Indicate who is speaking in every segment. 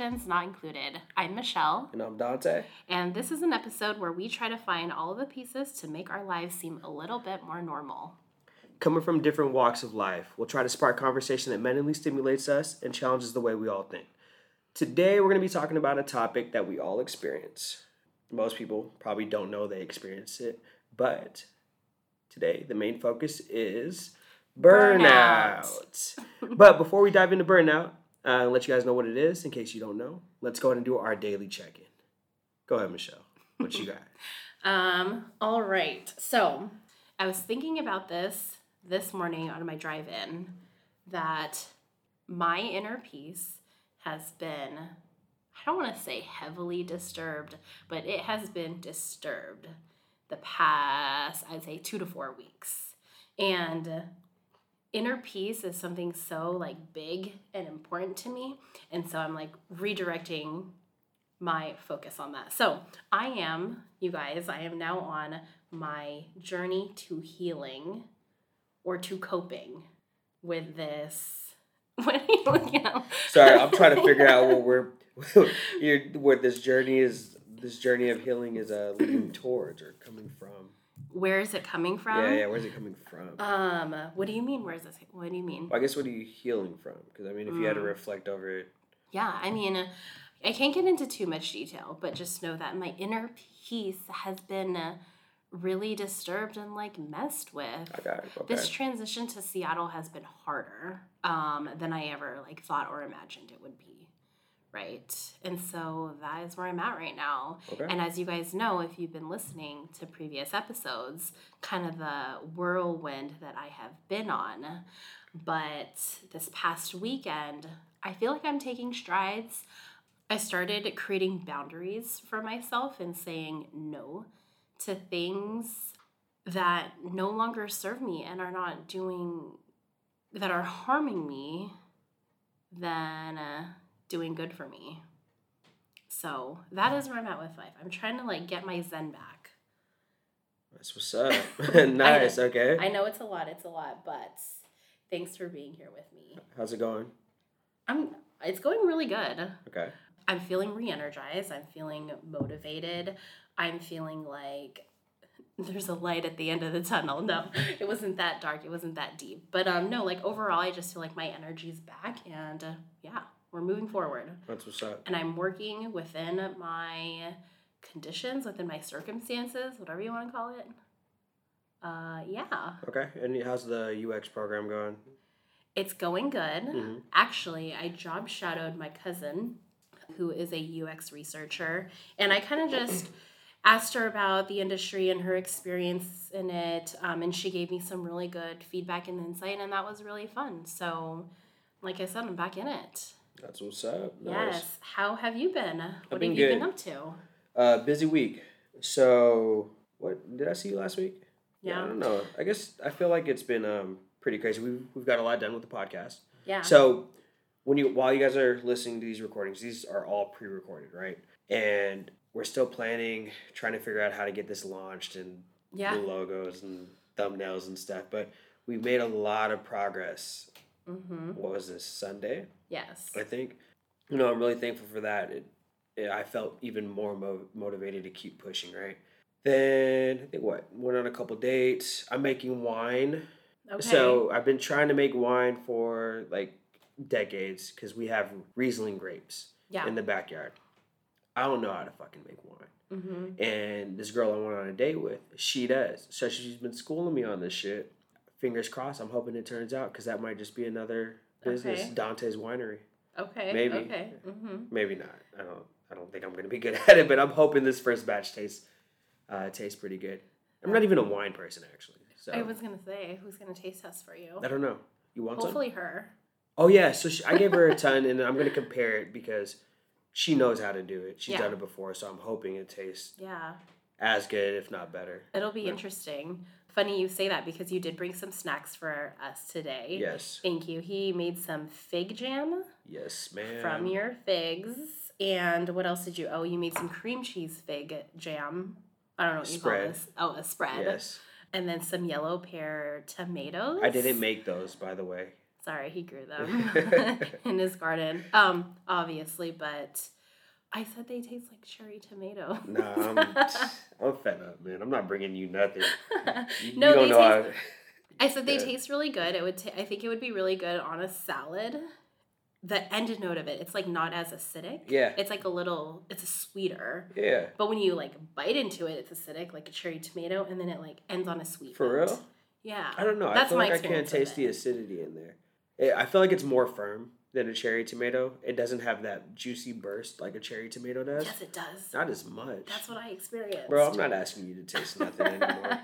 Speaker 1: Not Included. I'm Michelle.
Speaker 2: And I'm Dante.
Speaker 1: And this is an episode where we try to find all of the pieces to make our lives seem a little bit more normal.
Speaker 2: Coming from different walks of life, we'll try to spark conversation that mentally stimulates us and challenges the way we all think. Today, we're going to be talking about a topic that we all experience. Most people probably don't know they experience it, but today the main focus is burnout. burnout. but before we dive into burnout, uh, let you guys know what it is in case you don't know. Let's go ahead and do our daily check in. Go ahead, Michelle. What you got?
Speaker 1: um, all right. So I was thinking about this this morning on my drive in that my inner peace has been, I don't want to say heavily disturbed, but it has been disturbed the past, I'd say, two to four weeks. And inner peace is something so like big and important to me and so i'm like redirecting my focus on that. So i am you guys i am now on my journey to healing or to coping with this. What are you looking at?
Speaker 2: Sorry i'm trying to figure out what we're what this journey is this journey of healing is uh, leading towards or coming from
Speaker 1: where is it coming from?
Speaker 2: Yeah, yeah. Where's it coming from?
Speaker 1: Um, what do you mean? Where's this? What do you mean?
Speaker 2: Well, I guess what are you healing from? Because I mean, if you had to mm. reflect over it.
Speaker 1: Yeah, I mean, I can't get into too much detail, but just know that my inner peace has been really disturbed and like messed with.
Speaker 2: Okay, okay.
Speaker 1: This transition to Seattle has been harder um, than I ever like thought or imagined it would be right? And so that is where I'm at right now. Okay. And as you guys know, if you've been listening to previous episodes, kind of the whirlwind that I have been on. But this past weekend, I feel like I'm taking strides. I started creating boundaries for myself and saying no to things that no longer serve me and are not doing that are harming me then uh, doing good for me. So that is where I'm at with life. I'm trying to like get my zen back.
Speaker 2: That's what's up. nice.
Speaker 1: I,
Speaker 2: okay.
Speaker 1: I know it's a lot. It's a lot, but thanks for being here with me.
Speaker 2: How's it going?
Speaker 1: I'm. It's going really good.
Speaker 2: Okay.
Speaker 1: I'm feeling re-energized. I'm feeling motivated. I'm feeling like there's a light at the end of the tunnel. No, it wasn't that dark. It wasn't that deep. But um, no, like overall, I just feel like my energy's back, and uh, yeah, we're moving forward.
Speaker 2: That's what's up.
Speaker 1: And I'm working within my conditions, within my circumstances, whatever you want to call it. Uh, yeah.
Speaker 2: Okay. And how's the UX program going?
Speaker 1: It's going good. Mm-hmm. Actually, I job shadowed my cousin, who is a UX researcher, and I kind of just asked her about the industry and her experience in it, um, and she gave me some really good feedback and insight, and that was really fun. So, like I said, I'm back in it.
Speaker 2: That's what's up.
Speaker 1: Nice. Yes. How have you been? What been have you good. been up to?
Speaker 2: Uh, busy week. So, what did I see you last week?
Speaker 1: Yeah.
Speaker 2: yeah. I don't know. I guess I feel like it's been um pretty crazy. We've we've got a lot done with the podcast.
Speaker 1: Yeah.
Speaker 2: So, when you while you guys are listening to these recordings, these are all pre-recorded, right? And we're still planning, trying to figure out how to get this launched and
Speaker 1: yeah.
Speaker 2: logos and thumbnails and stuff. But we've made a lot of progress
Speaker 1: Mm-hmm.
Speaker 2: What was this Sunday?
Speaker 1: Yes.
Speaker 2: I think. You know, I'm really thankful for that. It, it I felt even more mo- motivated to keep pushing. Right. Then I think what went on a couple dates. I'm making wine. Okay. So I've been trying to make wine for like decades because we have Riesling grapes
Speaker 1: yeah.
Speaker 2: in the backyard. I don't know how to fucking make wine.
Speaker 1: Mm-hmm.
Speaker 2: And this girl I went on a date with, she does. So she's been schooling me on this shit fingers crossed. I'm hoping it turns out because that might just be another business. Okay. Dante's Winery.
Speaker 1: Okay.
Speaker 2: Maybe.
Speaker 1: Okay. Mm-hmm.
Speaker 2: Maybe not. I don't. I don't think I'm gonna be good at it, but I'm hoping this first batch tastes uh, tastes pretty good. I'm not even a wine person actually. So
Speaker 1: I was gonna say, who's gonna taste test for you?
Speaker 2: I don't know. You want
Speaker 1: Hopefully
Speaker 2: some?
Speaker 1: her.
Speaker 2: Oh yeah, so she, I gave her a ton, and I'm gonna compare it because she knows how to do it. She's yeah. done it before, so I'm hoping it tastes
Speaker 1: yeah
Speaker 2: as good, if not better.
Speaker 1: It'll be interesting. Funny you say that because you did bring some snacks for us today.
Speaker 2: Yes.
Speaker 1: Thank you. He made some fig jam.
Speaker 2: Yes, ma'am.
Speaker 1: From your figs. And what else did you? Oh, you made some cream cheese fig jam. I don't know what spread. you call this. Oh, a spread.
Speaker 2: Yes.
Speaker 1: And then some yellow pear tomatoes.
Speaker 2: I didn't make those, by the way.
Speaker 1: Sorry, he grew them in his garden. Um, obviously, but I said they taste like cherry tomato.
Speaker 2: no, I'm, I'm fed up, man. I'm not bringing you nothing. You,
Speaker 1: No,
Speaker 2: you don't
Speaker 1: they
Speaker 2: know
Speaker 1: taste- I said they
Speaker 2: Yeah.
Speaker 1: taste really good. It would. ta- I think it would be really good on a salad. The end note of it, it's like not as acidic.
Speaker 2: Yeah.
Speaker 1: It's like a little. It's a sweeter.
Speaker 2: Yeah.
Speaker 1: But when you like bite into it, it's acidic, like a cherry tomato, and then it like ends on a sweet.
Speaker 2: For
Speaker 1: note.
Speaker 2: real?
Speaker 1: Yeah.
Speaker 2: I don't know. I
Speaker 1: That's
Speaker 2: feel
Speaker 1: my
Speaker 2: like I can't taste the acidity in there. Eh, I feel like it's more firm than a cherry tomato. It doesn't have that juicy burst like a cherry tomato does.
Speaker 1: Yes, it does.
Speaker 2: Not as much.
Speaker 1: That's what I experienced.
Speaker 2: Bro, I'm not asking you to taste nothing anymore.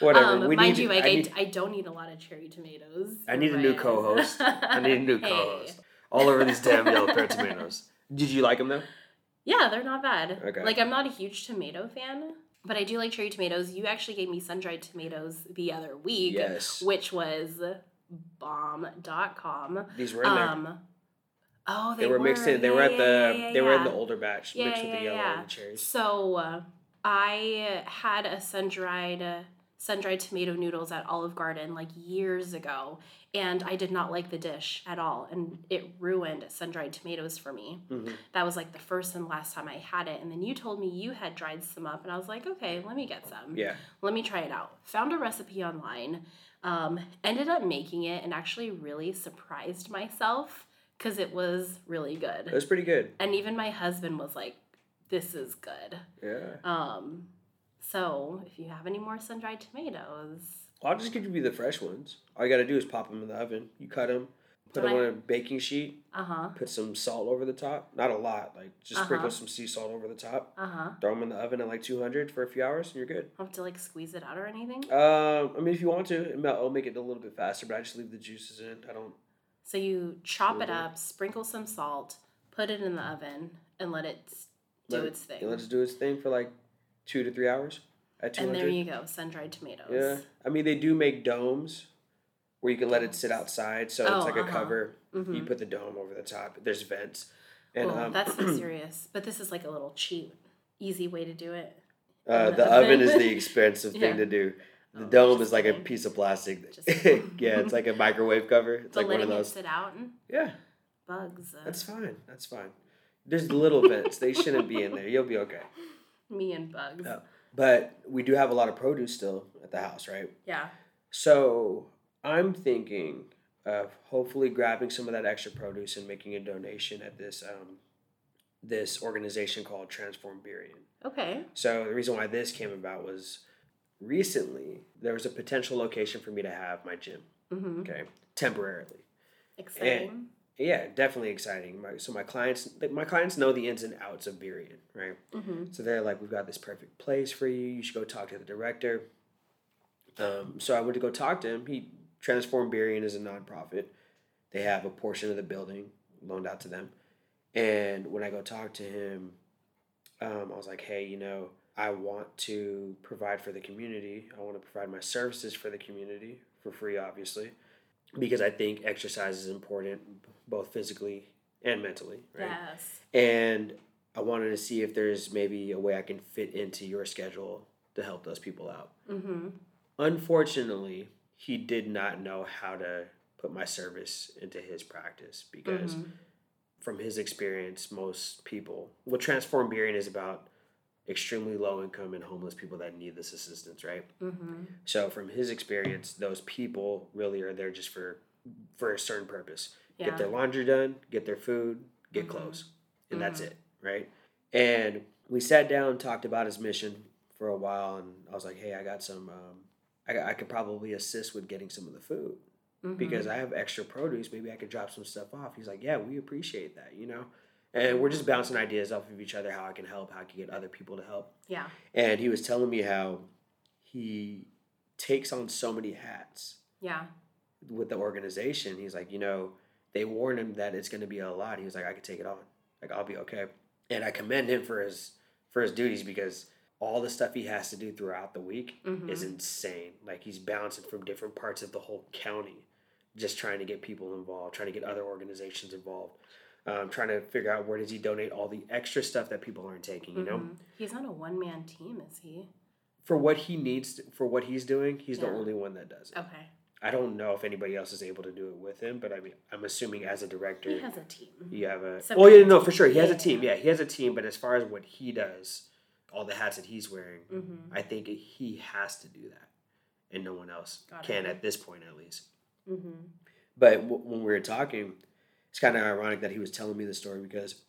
Speaker 2: Whatever.
Speaker 1: Um,
Speaker 2: we
Speaker 1: mind
Speaker 2: need,
Speaker 1: you, like
Speaker 2: I need,
Speaker 1: I don't need a lot of cherry tomatoes.
Speaker 2: I need a new co-host. I need a new
Speaker 1: Hey.
Speaker 2: co-host. All over these damn yellow pear tomatoes. Did you like them though?
Speaker 1: Yeah, they're not bad.
Speaker 2: Okay.
Speaker 1: Like I'm not a huge tomato fan, but I do like cherry tomatoes. You actually gave me sun dried tomatoes the other week,
Speaker 2: Yes.
Speaker 1: which was bomb.com.
Speaker 2: These were in there.
Speaker 1: Um, oh, they,
Speaker 2: They, were mixed in. They were
Speaker 1: Yeah,
Speaker 2: at the.
Speaker 1: yeah, yeah,
Speaker 2: they were in the older batch
Speaker 1: Yeah,
Speaker 2: mixed with the
Speaker 1: yeah,
Speaker 2: yellow
Speaker 1: yeah.
Speaker 2: and the cherries.
Speaker 1: So uh, I had a sun dried uh, sun dried tomato noodles at Olive Garden like years ago, and I did not like the dish at all, and it ruined sun dried tomatoes for me.
Speaker 2: Mhm.
Speaker 1: That was like the first and last time I had it, and then you told me you had dried some up, and I was like, okay, let me get some.
Speaker 2: Yeah.
Speaker 1: Let me try it out. Found a recipe online. Um, ended up making it and actually really surprised myself because it was really good
Speaker 2: It was pretty good.
Speaker 1: and even my husband was like this is good
Speaker 2: Yeah.
Speaker 1: um so if you have any more sun-dried tomatoes
Speaker 2: I'll just give you the fresh ones. All you gotta do is pop them in the oven. You cut them, put them
Speaker 1: I-
Speaker 2: on a baking sheet,
Speaker 1: uh-huh
Speaker 2: put some salt over the top. Not a lot, like just sprinkle
Speaker 1: Uh-huh.
Speaker 2: some sea salt over the top.
Speaker 1: uh-huh
Speaker 2: Throw them in the oven at like 200 for a few hours, and you're good.
Speaker 1: have to like squeeze it out or anything
Speaker 2: Um, I mean, if you want to, it'll make it a little bit faster, but I just leave the juices in. I don't.
Speaker 1: so you chop it up sprinkle some salt put it in the oven and let it do
Speaker 2: Let it-
Speaker 1: its thing
Speaker 2: It lets it do its thing for like two to three hours at 200.
Speaker 1: and there you go sun-dried tomatoes
Speaker 2: Yeah, I mean they do make domes where you can let it sit outside, so
Speaker 1: Oh,
Speaker 2: it's like a
Speaker 1: uh-huh.
Speaker 2: cover.
Speaker 1: Mhm.
Speaker 2: You put the dome over the top. There's vents, and
Speaker 1: well,
Speaker 2: um,
Speaker 1: that's so serious but this is like a little cheap easy way to do it
Speaker 2: uh,
Speaker 1: the
Speaker 2: the oven is the expensive
Speaker 1: Yeah.
Speaker 2: thing to do. The
Speaker 1: Oh,
Speaker 2: dome is like a piece of plastic.
Speaker 1: Just
Speaker 2: yeah, it's like a microwave cover. It's
Speaker 1: but
Speaker 2: like one of
Speaker 1: it
Speaker 2: those.
Speaker 1: sit out and
Speaker 2: Yeah,
Speaker 1: bugs uh,
Speaker 2: that's fine. That's fine. There's little vents. They shouldn't be in there. You'll be okay.
Speaker 1: me and bugs
Speaker 2: Yeah. But we do have a lot of produce still at the house, right?
Speaker 1: yeah
Speaker 2: So I'm thinking of hopefully grabbing some of that extra produce and making a donation at this um, this organization called Transform Burien.
Speaker 1: okay
Speaker 2: So the reason why this came about was recently there was a potential location for me to have my gym.
Speaker 1: mm-hmm.
Speaker 2: Okay, temporarily.
Speaker 1: exciting
Speaker 2: Yeah, definitely exciting. My, so my clients, my clients know the ins and outs of Burien, right?
Speaker 1: mm-hmm.
Speaker 2: So they're like, we've got this perfect place for you. You should go talk to the director. Um, so I went to go talk to him. He transformed Burien as a nonprofit. They have a portion of the building loaned out to them. And when I go talk to him, um, I was like, hey, you know, I want to provide for the community. I want to provide my services for the community for free, obviously, because I think exercise is important, both physically and mentally, right?
Speaker 1: yes
Speaker 2: And I wanted to see if there's maybe a way I can fit into your schedule to help those people out.
Speaker 1: mm-hmm.
Speaker 2: Unfortunately, he did not know how to put my service into his practice because,
Speaker 1: Mhm.
Speaker 2: from his experience, most people, what Transform Burien is about extremely low income and homeless people that need this assistance, right?
Speaker 1: Mm-hmm.
Speaker 2: So, from his experience, those people really are there just for for a certain purpose
Speaker 1: yeah
Speaker 2: get their laundry done, get their food, get
Speaker 1: Mhm.
Speaker 2: clothes, and that's
Speaker 1: Mhm.
Speaker 2: it, right? And we sat down, talked about his mission for a while, and I was like, "Hey, I got some. Um, I, I could probably assist with getting some of the food
Speaker 1: Mhm.
Speaker 2: because I have extra produce. Maybe I could drop some stuff off." He's like, "Yeah, we appreciate that, you know." And we're just bouncing ideas off of each other, how I can help, how I can get other people to help.
Speaker 1: yeah
Speaker 2: And he was telling me how he takes on so many hats
Speaker 1: yeah
Speaker 2: with the organization, he's like, you know, they warned him that it's going to be a lot. He was like, I could take it on. Like, I'll be okay. And I commend him for his for his duties because all the stuff he has to do throughout the week
Speaker 1: Mhm.
Speaker 2: is insane. Like he's bouncing from different parts of the whole county, just trying to get people involved, trying to get other organizations involved, um, trying to figure out where does he donate all the extra stuff that people aren't taking. You know,
Speaker 1: Mhm. he's not a one-man team is he
Speaker 2: for what he needs, for what he's doing, he's the only one that does it.
Speaker 1: okay
Speaker 2: I don't know if anybody else is able to do it with him, but I mean, I'm assuming as a director,
Speaker 1: he has a team.
Speaker 2: You have a. oh yeah, no, for sure, he has a team.
Speaker 1: Yeah.
Speaker 2: Yeah, he has a team. But as far as what he does, all the hats that he's wearing,
Speaker 1: Mm-hmm.
Speaker 2: I think he has to do that, and no one else
Speaker 1: Got it.
Speaker 2: can at this point, at least.
Speaker 1: Mm-hmm.
Speaker 2: But w- when we were talking, it's kind of ironic that he was telling me the story because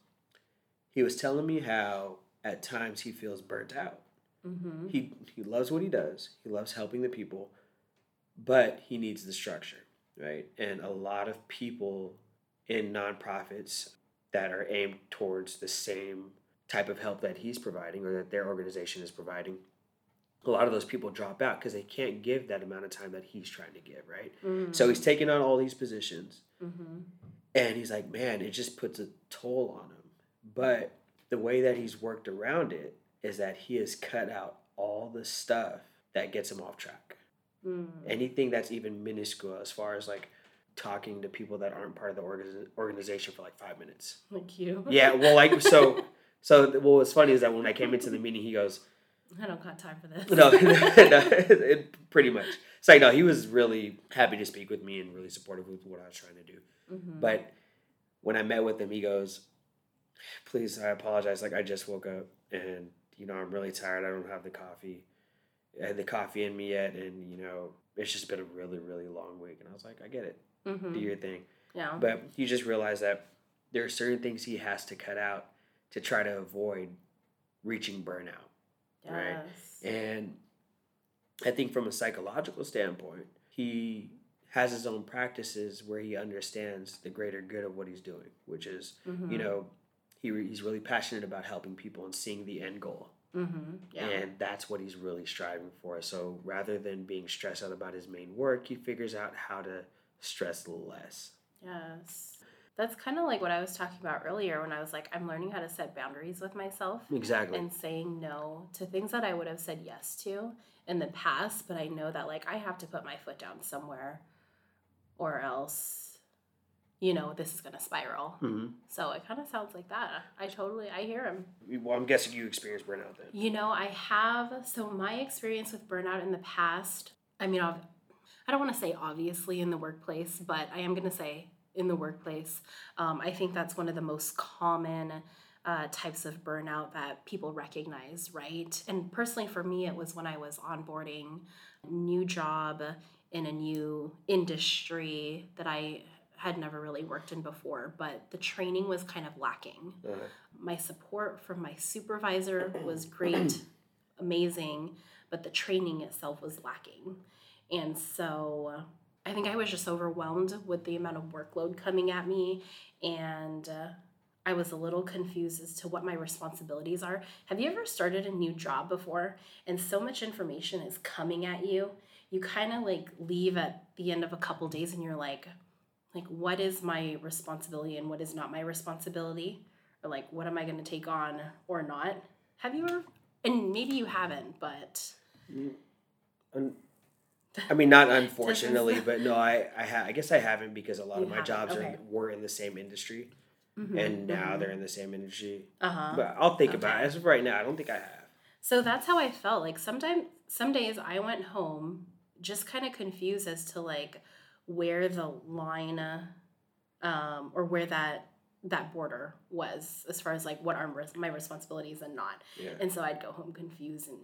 Speaker 2: he was telling me how at times he feels burnt out.
Speaker 1: Mm-hmm.
Speaker 2: He he loves what he does. He loves helping the people, but he needs the structure, right? And a lot of people in nonprofits that are aimed towards the same type of help that he's providing or that their organization is providing, a lot of those people drop out because they can't give that amount of time that he's trying to give, right?
Speaker 1: Mm-hmm.
Speaker 2: So he's taking on all these positions
Speaker 1: Mm-hmm.
Speaker 2: And he's like, man, it just puts a toll on him. But the way that he's worked around it is that he has cut out all the stuff that gets him off track.
Speaker 1: Mm-hmm.
Speaker 2: Anything that's even minuscule as far as like talking to people that aren't part of the organiz- organization for like five minutes.
Speaker 1: Like you.
Speaker 2: Yeah, well, like, so, so what was funny is that when I came into the meeting, he goes,
Speaker 1: I don't got time for this.
Speaker 2: no, no it, pretty much. It's like, no, he was really happy to speak with me and really supportive with what I was trying to do.
Speaker 1: Mhm.
Speaker 2: But when I met with him, he goes, "Please, I apologize. Like I just woke up, and you know I'm really tired. I don't have the coffee, I had the coffee in me yet, and you know it's just been a really, really long week." And I was like, "I get it.
Speaker 1: Mhm.
Speaker 2: Do your thing."
Speaker 1: Yeah.
Speaker 2: But you just realize that there are certain things he has to cut out to try to avoid reaching burnout. right. And I think from a psychological standpoint, he has his own practices where he understands the greater good of what he's doing, which is,
Speaker 1: Mhm.
Speaker 2: you know, he, re- he's really passionate about helping people and seeing the end goal.
Speaker 1: Mhm. Yeah.
Speaker 2: And that's what he's really striving for. So rather than being stressed out about his main work, he figures out how to stress less.
Speaker 1: Yes. That's kind of like what I was talking about earlier when I was like, I'm learning how to set boundaries with myself
Speaker 2: Exactly.
Speaker 1: and saying no to things that I would have said yes to in the past, but I know that like I have to put my foot down somewhere or else, you know, this is going to spiral.
Speaker 2: hmm
Speaker 1: So it kind of sounds like that. I totally, I hear him.
Speaker 2: Well, I'm guessing you experienced burnout then.
Speaker 1: You know, I have. So my experience with burnout in the past, I mean, I've, I don't want to say obviously in the workplace, but I am going to say in the workplace. Um, I think that's one of the most common uh, types of burnout that people recognize, right? And personally, for me, it was when I was onboarding a new job in a new industry that I had never really worked in before, but the training was kind of lacking
Speaker 2: Uh,
Speaker 1: my support from my supervisor was great, amazing, but the training itself was lacking. And so I think I was just overwhelmed with the amount of workload coming at me, and uh, I was a little confused as to what my responsibilities are. Have you ever started a new job before and so much information is coming at you? You kind of like leave at the end of a couple days and you're like, like what is my responsibility and what is not my responsibility? or like what am I going to take on or not? Have you ever? And maybe you haven't, but
Speaker 2: un- I mean, not unfortunately, but no, I I, ha- I guess I haven't because a lot
Speaker 1: You
Speaker 2: of my
Speaker 1: haven't,
Speaker 2: jobs
Speaker 1: okay.
Speaker 2: are were in the same industry, and now they're in the same industry.
Speaker 1: uh huh.
Speaker 2: But I'll think about it. As of right now, I don't think I have.
Speaker 1: So that's how I felt. Like sometimes, some days I went home just kind of confused as to like where the line, um, or where that that border was as far as like what are my responsibilities and not.
Speaker 2: Yeah.
Speaker 1: And so I'd go home confused and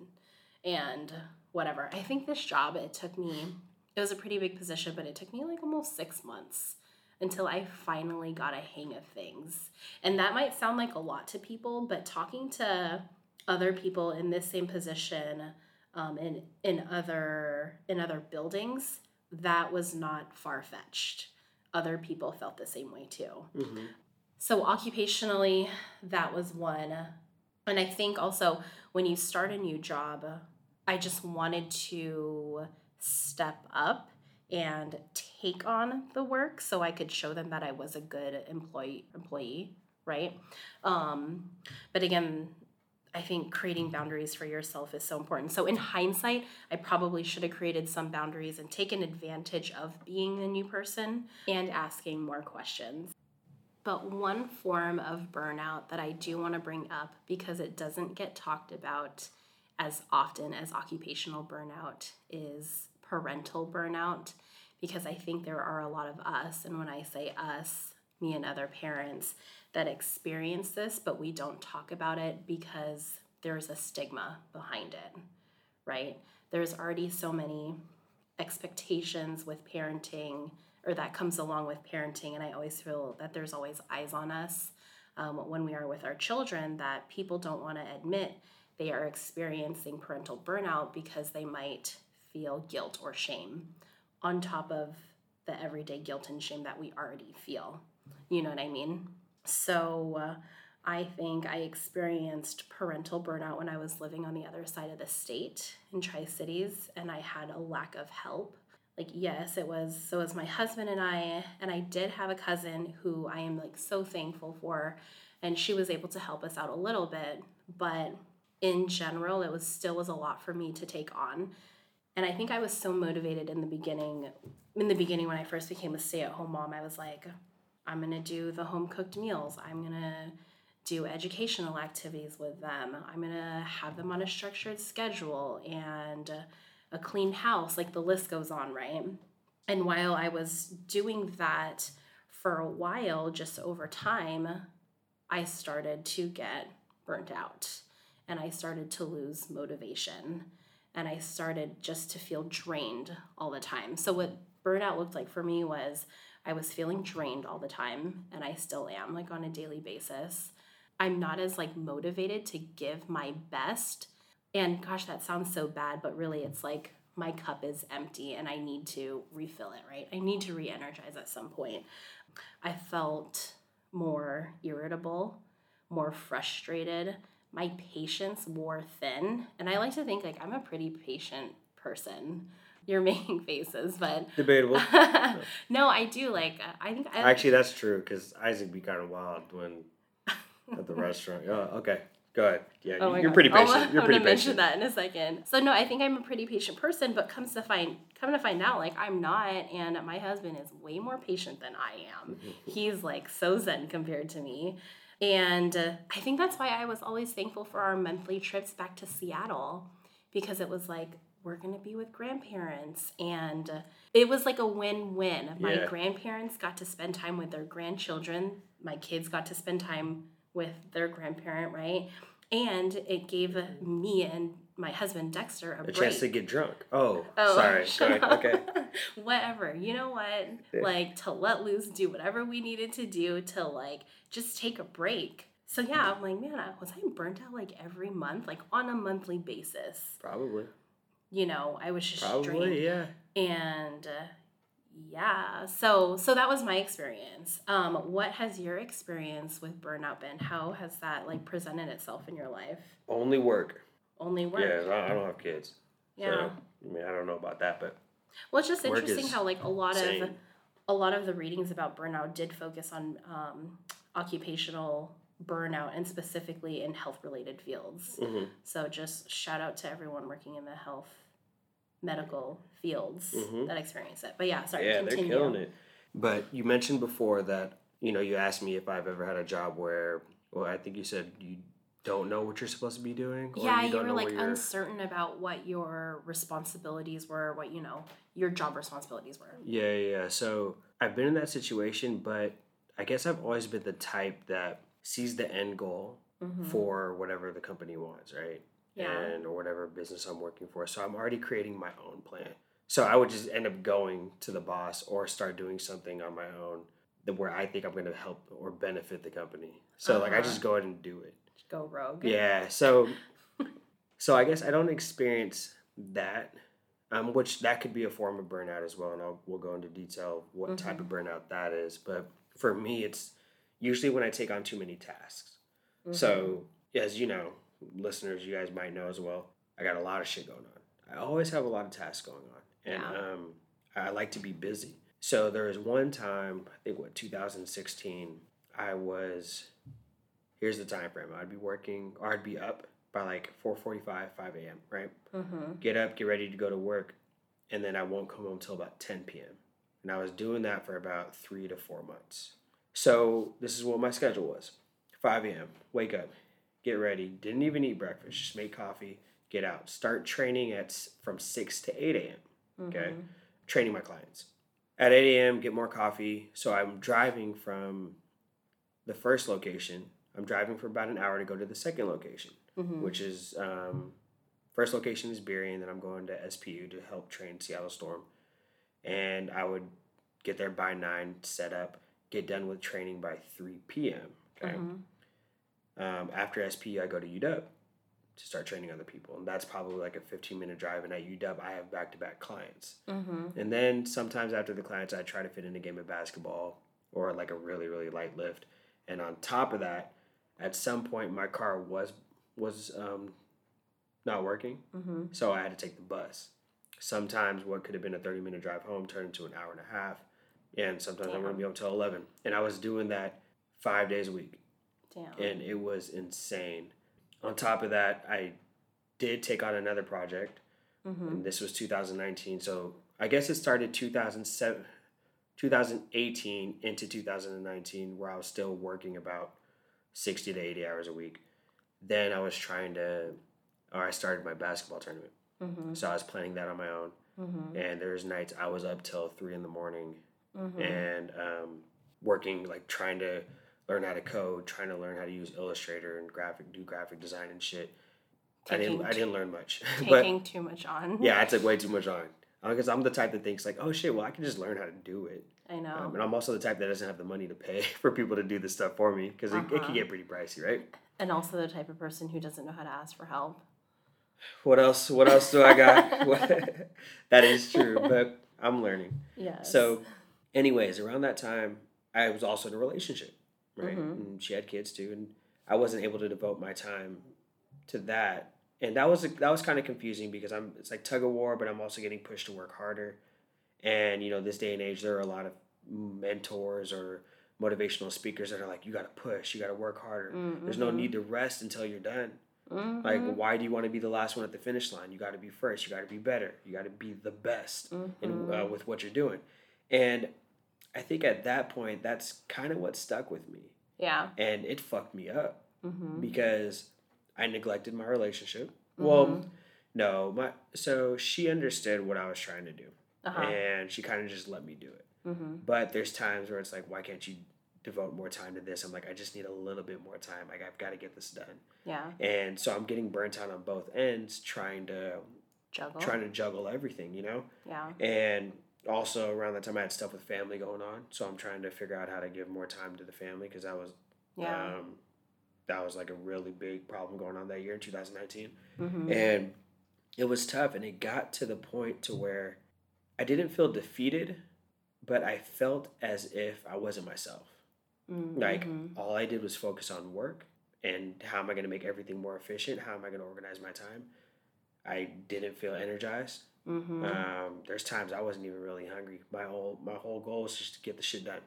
Speaker 1: and whatever. I think this job it took me it was a pretty big position, but it took me like almost 6 months until I finally got a hang of things. And that might sound like a lot to people, but talking to other people in this same position um, in in other in other buildings, that was not far fetched. Other people felt the same way too.
Speaker 2: hmm
Speaker 1: So occupationally, that was one. And I think also when you start a new job, I just wanted to step up and take on the work so I could show them that I was a good employee employee, right? Um, but again, I think creating boundaries for yourself is so important. So in hindsight, I probably should have created some boundaries and taken advantage of being a new person and asking more questions. But one form of burnout that I do want to bring up because it doesn't get talked about as often as occupational burnout is parental burnout. because I think there are a lot of us, and when I say us, me and other parents that experience this, but we don't talk about it because there's a stigma behind it, right? There's already so many expectations with parenting or that comes along with parenting and i always feel that there's always eyes on us um, when we are with our children that people don't want to admit they are experiencing parental burnout because they might feel guilt or shame on top of the everyday guilt and shame that we already feel you know what i mean so uh, I think I experienced parental burnout when I was living on the other side of the state in Tri Cities, and I had a lack of help. Like, yes, it was so was my husband and I, and I did have a cousin who I am like so thankful for, and she was able to help us out a little bit. But in general, it was still was a lot for me to take on. And I think I was so motivated in the beginning. In the beginning, when I first became a stay at home mom, I was like, I'm gonna do the home cooked meals. I'm gonna do educational activities with them. I'm to have them on a structured schedule and a clean house. Like the list goes on, right? And while I was doing that for a while, just over time, I started to get burnt out and I started to lose motivation and I started just to feel drained all the time. So, what burnout looked like for me was I was feeling drained all the time, and I still am, like on a daily basis. I'm not as like motivated to give my best. And gosh, that sounds so bad, but really it's like my cup is empty and I need to refill it, right? I need to re energize at some point. I felt more irritable, more frustrated. My patience wore thin. And I like to think like I'm a pretty patient person. You're making faces, but
Speaker 2: debatable.
Speaker 1: no, I do like. Uh, I think
Speaker 2: I, actually that's true because Isaac be kind of wild when at the restaurant. Oh, okay. Go ahead. Yeah, oh you're God. pretty patient.
Speaker 1: I'll, uh,
Speaker 2: you're
Speaker 1: I'm pretty patient. mention that in a second. So no, I think I'm a pretty patient person, but comes to find come to find out, like I'm not, and my husband is way more patient than I am. Mm-hmm. He's like so zen compared to me. And uh, I think that's why I was always thankful for our monthly trips back to Seattle because it was like we're going to be with grandparents and uh, it was like a win-win. My yeah. grandparents got to spend time with their grandchildren. My kids got to spend time with their grandparent, right? And it gave me and my husband Dexter a,
Speaker 2: a
Speaker 1: break.
Speaker 2: chance to get drunk. Oh, oh sorry. Okay.
Speaker 1: whatever. You know what? Yeah. Like to let loose, do whatever we needed to do to like just take a break. So yeah, I'm like, man, I was I burnt out like every month, like on a monthly basis?
Speaker 2: Probably.
Speaker 1: You know, I was just
Speaker 2: Probably, yeah.
Speaker 1: And uh, yeah so so that was my experience um what has your experience with burnout been how has that like presented itself in your life
Speaker 2: only work
Speaker 1: only work
Speaker 2: yeah i don't have kids yeah so, i mean i don't know about that but
Speaker 1: well it's just interesting how like a lot insane. of a lot of the readings about burnout did focus on um, occupational burnout and specifically in health related fields mm-hmm. so just shout out to everyone working in the health medical fields mm-hmm. that experience it. But yeah, sorry.
Speaker 2: Yeah, continue. they're killing it. But you mentioned before that you know you asked me if I've ever had a job where well I think you said you don't know what you're supposed to be doing.
Speaker 1: yeah, you, you were like uncertain about what your responsibilities were, what you know your job responsibilities were.
Speaker 2: Yeah, yeah. So I've been in that situation, but I guess I've always been the type that sees the end goal mm-hmm. for whatever the company wants, right? yeah. and or whatever business I'm working for. So I'm already creating my own plan. So I would just end up going to the boss or start doing something on my own that where I think I'm going to help or benefit the company. So uh-huh. like I just uh-huh. go ahead and do it.
Speaker 1: Go rogue.
Speaker 2: Yeah. So so I guess I don't experience that. Um, which that could be a form of burnout as well, and I'll, we'll go into detail what mm-hmm. type of burnout that is. But for me, it's usually when I take on too many tasks. Mm-hmm. So as you know, listeners, you guys might know as well, I got a lot of shit going on. I always have a lot of tasks going on, and yeah. um, I like to be busy. So there was one time, I think what 2016, I was. Here's the time frame. I'd be working, or I'd be up by like 4:45, 5 a.m. Right? Mm-hmm. Get up, get ready to go to work, and then I won't come home till about 10 p.m. And I was doing that for about three to four months. So this is what my schedule was: 5 a.m. Wake up, get ready, didn't even eat breakfast, just make coffee, get out, start training at from 6 to 8 a.m. Okay. Mm-hmm. Training my clients. at 8 a.m., get more coffee. So I'm driving from the first location. I'm driving for about an hour to go to the second location, mm-hmm. which is um, first location is Burien, and then I'm going to SPU to help train Seattle Storm. And I would get there by nine, set up, get done with training by 3 p.m. Okay. Mm-hmm. Um, after SPU, I go to UW to start training other people. And that's probably like a 15 minute drive. And at UW, I have back to back clients. Mm-hmm. And then sometimes after the clients, I try to fit in a game of basketball or like a really, really light lift. And on top of that, at some point, my car was was um, not working. Mm-hmm. So I had to take the bus. Sometimes what could have been a 30 minute drive home turned into an hour and a half. And sometimes Damn. I wouldn't be home until 11. And I was doing that five days a week. Damn. And it was insane on top of that, I did take on another project, mm-hmm. and this was 2019. So I guess it started 2007, 2018 into 2019, where I was still working about 60 to 80 hours a week. Then I was trying to, or I started my basketball tournament. Mm-hmm. So I was planning that on my own. Mm-hmm. And there's nights I was up till three in the morning mm-hmm. and um, working, like trying to learn how to code, trying to learn how to use Illustrator and graphic do graphic design and shit. Taking I didn't I didn't learn much.
Speaker 1: Taking but, too much on.
Speaker 2: Yeah, I took way too much on. Because uh, I'm the type that thinks like, oh shit, well I can just learn how to do it.
Speaker 1: I know.
Speaker 2: Um, and I'm also the type that doesn't have the money to pay for people to do this stuff for me because uh-huh. it, it can uh-huh. get pretty pricey, right?
Speaker 1: And also the type of person who doesn't know how to ask for help.
Speaker 2: What else? What else do I got? that is true, but I'm learning.
Speaker 1: Yes.
Speaker 2: So, anyways, around that time, I was also in a relationship right? Mm-hmm. And she had kids too, and I wasn't able to devote my time to that. And that was that was kind of confusing because I'm it's like tug of war, but I'm also getting pushed to work harder. And you know, this day and age, there are a lot of mentors or motivational speakers that are like, you got to push, you got to work harder. Mm-hmm. There's no need to rest until you're done. Mm-hmm. Like, why do you want to be the last one at the finish line? You got to be first. You got to be better. You got to be the best in, uh, mm-hmm. with what you're doing. And I think at that point, that's kind of what stuck with me.
Speaker 1: Yeah.
Speaker 2: And it fucked me up mm-hmm. because I neglected my relationship. Mm-hmm. Well, no, my so she understood what I was trying to do, uh-huh. and she kind of just let me do it. Mm-hmm. But there's times where it's like, why can't you devote more time to this? I'm like, I just need a little bit more time. Like I've got to get this done.
Speaker 1: Yeah.
Speaker 2: And so I'm getting burnt out on both ends, trying to
Speaker 1: juggle,
Speaker 2: trying to juggle everything. You know.
Speaker 1: Yeah.
Speaker 2: And also around that time I had stuff with family going on, so I'm trying to figure out how to give more time to the family because that was yeah. Um, that was like a really big problem going on that year in 2019, mm-hmm. and it was tough. And it got to the point to where I didn't feel defeated, but I felt as if I wasn't myself. Mm-hmm. Like all I did was focus on work and how am I going to make everything more efficient? How am I going to organize my time? I didn't feel energized. Mm-hmm. Um, there's times I wasn't even really hungry. My whole my whole goal was just to get the shit done,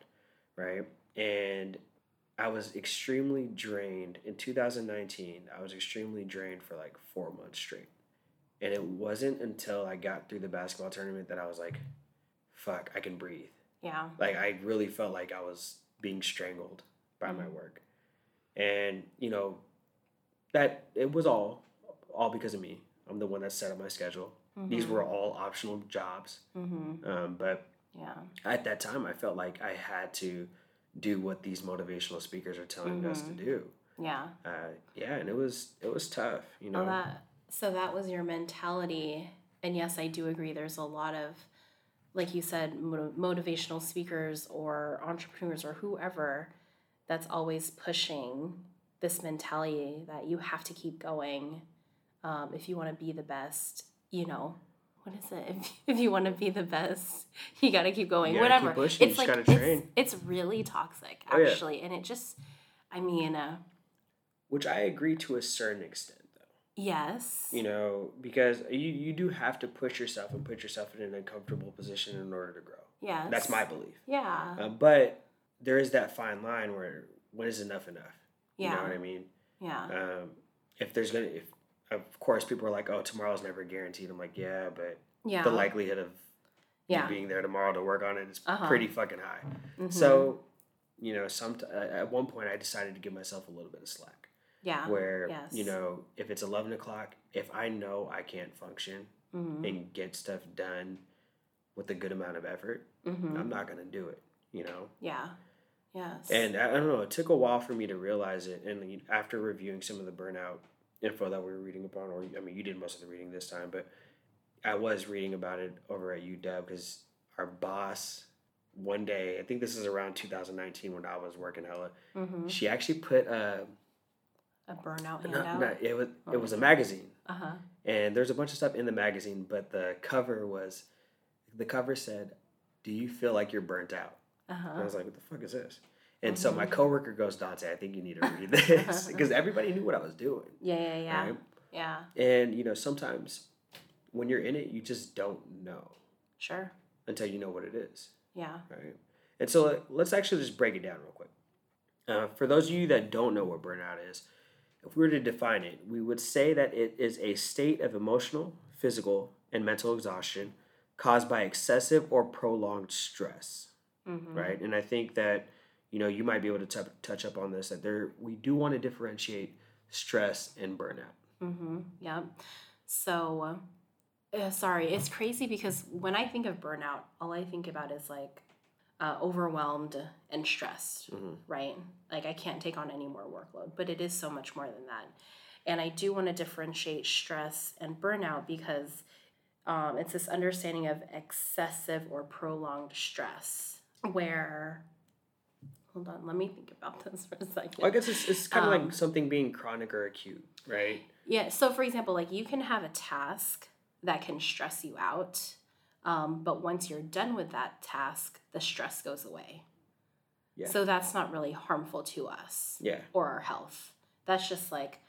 Speaker 2: right? And I was extremely drained in 2019. I was extremely drained for like four months straight, and it wasn't until I got through the basketball tournament that I was like, "Fuck, I can breathe."
Speaker 1: Yeah.
Speaker 2: Like I really felt like I was being strangled by mm-hmm. my work, and you know, that it was all all because of me. I'm the one that set up my schedule. Mm-hmm. These were all optional jobs. Mm-hmm. Um, but
Speaker 1: yeah,
Speaker 2: at that time, I felt like I had to do what these motivational speakers are telling mm-hmm. us to mm-hmm. do.
Speaker 1: Yeah.
Speaker 2: Uh, yeah, and it was it was tough, you know.
Speaker 1: that, so that was your mentality, and yes, I do agree. There's a lot of, like you said, motivational speakers or entrepreneurs or whoever that's always pushing this mentality that you have to keep going um, if you want to be the best you know, what is it? If, if you want to be the best, you got to keep going. Whatever.
Speaker 2: Keep pushing. It's like
Speaker 1: it's, it's, really toxic actually, oh, yeah. and it just, I mean, uh,
Speaker 2: which I agree to a certain extent.
Speaker 1: Yes.
Speaker 2: You know, because you you do have to push yourself and put yourself in an uncomfortable position in order to grow.
Speaker 1: Yeah.
Speaker 2: That's my belief.
Speaker 1: Yeah.
Speaker 2: Uh, but there is that fine line where when is enough enough?
Speaker 1: Yeah.
Speaker 2: You know what I mean?
Speaker 1: Yeah.
Speaker 2: Um, if there's gonna if of course, people are like, "Oh, tomorrow's never guaranteed." I'm like, "Yeah, but
Speaker 1: yeah.
Speaker 2: the likelihood of yeah. being there tomorrow to work on it is uh-huh. pretty fucking high." Mm-hmm. So, you know, some at one point I decided to give myself a little bit of slack.
Speaker 1: Yeah.
Speaker 2: Where
Speaker 1: yes.
Speaker 2: you know, if it's eleven o'clock, if I know I can't function mm-hmm. and get stuff done with a good amount of effort, mm-hmm. I'm not gonna do it. You know.
Speaker 1: Yeah. Yes.
Speaker 2: And I, I don't know. It took a while for me to realize it, and after reviewing some of the burnout info that we were reading upon, or I mean, you did most of the reading this time, but I was reading about it over at UW because our boss one day, I think this is around 2019 when I was working hella, mm-hmm. she actually put a
Speaker 1: a burnout handout.
Speaker 2: No, it was it was a magazine. Uh huh. And there's a bunch of stuff in the magazine, but the cover was, the cover said, "Do you feel like you're burnt out?" Uh-huh. I was like, "What the fuck is this?" And mm-hmm. so my mm-hmm. coworker goes, "Dante, I think you need to read this," because everybody knew what I was doing.
Speaker 1: Yeah, yeah, yeah. Right? Yeah.
Speaker 2: And you know, sometimes when you're in it, you just don't know.
Speaker 1: Sure.
Speaker 2: Until you know what it is.
Speaker 1: Yeah.
Speaker 2: Right. And so let's actually just break it down real quick. Uh, for those of you that don't know what burnout is, if we were to define it, we would say that it is a state of emotional, physical, and mental exhaustion caused by excessive or prolonged stress. Mm-hmm. Right. And I think that, you know, you might be able to t- touch up on this that there, we do want to differentiate stress and burnout.
Speaker 1: Mm-hmm. Yeah. So, uh, sorry, it's crazy because when I think of burnout, all I think about is like uh, overwhelmed and stressed, mm-hmm. right? Like I can't take on any more workload, but it is so much more than that. And I do want to differentiate stress and burnout because um, it's this understanding of excessive or prolonged stress where hold on let me think about this for a second
Speaker 2: well, i guess it's, it's kind of um, like something being chronic or acute right
Speaker 1: yeah so for example like you can have a task that can stress you out. Um, but once you're done with that task, the stress goes away. Yeah. So that's not really harmful to us
Speaker 2: yeah.
Speaker 1: or our health. That's just like,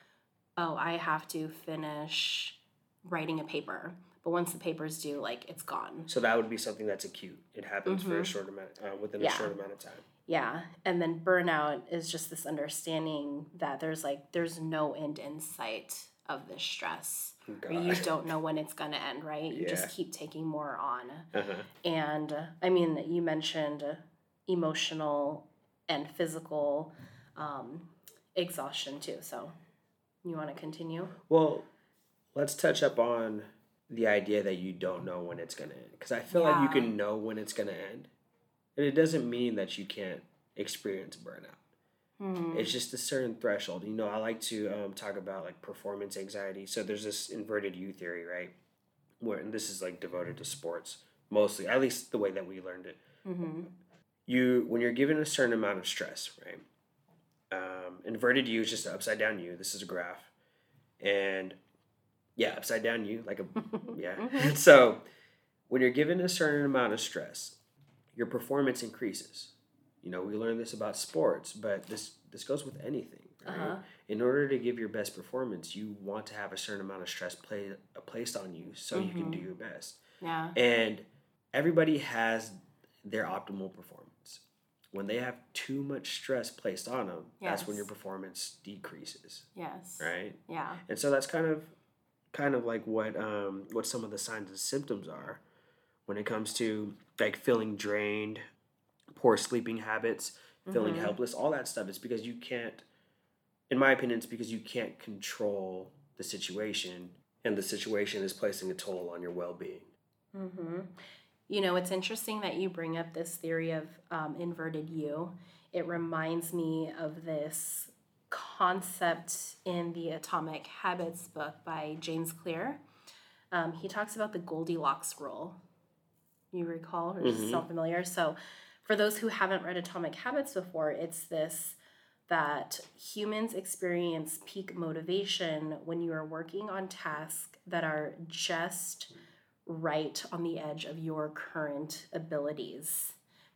Speaker 1: oh, I have to finish writing a paper. But once the paper's due, like it's gone.
Speaker 2: So that would be something that's acute. It happens mm-hmm. for a mm-hmm. short amount, uh, within yeah. a short amount of time.
Speaker 1: Yeah, and then burnout is just this understanding that there's like there's no end in sight of this stress. God. you don't know when it's going to end, right? You yeah. just keep taking more on. Uh-huh. And uh, I mean, you mentioned emotional and physical um, exhaustion too. So you want to continue?
Speaker 2: Well, let's touch up on the idea that you don't know when it's going to end. Because I feel yeah. like you can know when it's going to end. And it doesn't mean that you can't experience burnout. Mm-hmm. It's just a certain threshold. You know, I like to um, talk about like performance anxiety. So there's this inverted U theory, right? Where and this is like devoted to sports mostly, at least the way that we learned it. Mm-hmm. You when you're given a certain amount of stress, right? Um, inverted U is just an upside down U. This is a graph, and yeah, upside down U, like a yeah. Mm-hmm. so when you're given a certain amount of stress, your performance increases you know, we learn this about sports, but this this goes with anything. Right? Uh-huh. In order to give your best performance, you want to have a certain amount of stress play, uh, placed on you so mm-hmm. you can do mm-hmm. your best.
Speaker 1: Yeah.
Speaker 2: And everybody has their optimal performance. When they have too much stress placed on them, yes. that's when your performance decreases.
Speaker 1: Yes.
Speaker 2: Right?
Speaker 1: Yeah.
Speaker 2: And so that's kind of kind of like what um what some of the signs and symptoms are when it comes to like feeling drained, poor sleeping habits, feeling mm-hmm. helpless, all that stuff is because you can't, in my opinion, it's because you can't control the situation and the situation is placing a toll on your well being.
Speaker 1: Mm-hmm. You know, it's interesting that you bring up this theory of um, inverted U. It reminds me of this concept in the Atomic Habits book by James Clear. Um, he talks about the Goldilocks rule. You recall, or mm-hmm. so familiar? So, for those who haven't read Atomic Habits before, it's this that humans experience peak motivation when you are working on tasks that are just right on the edge of your current abilities.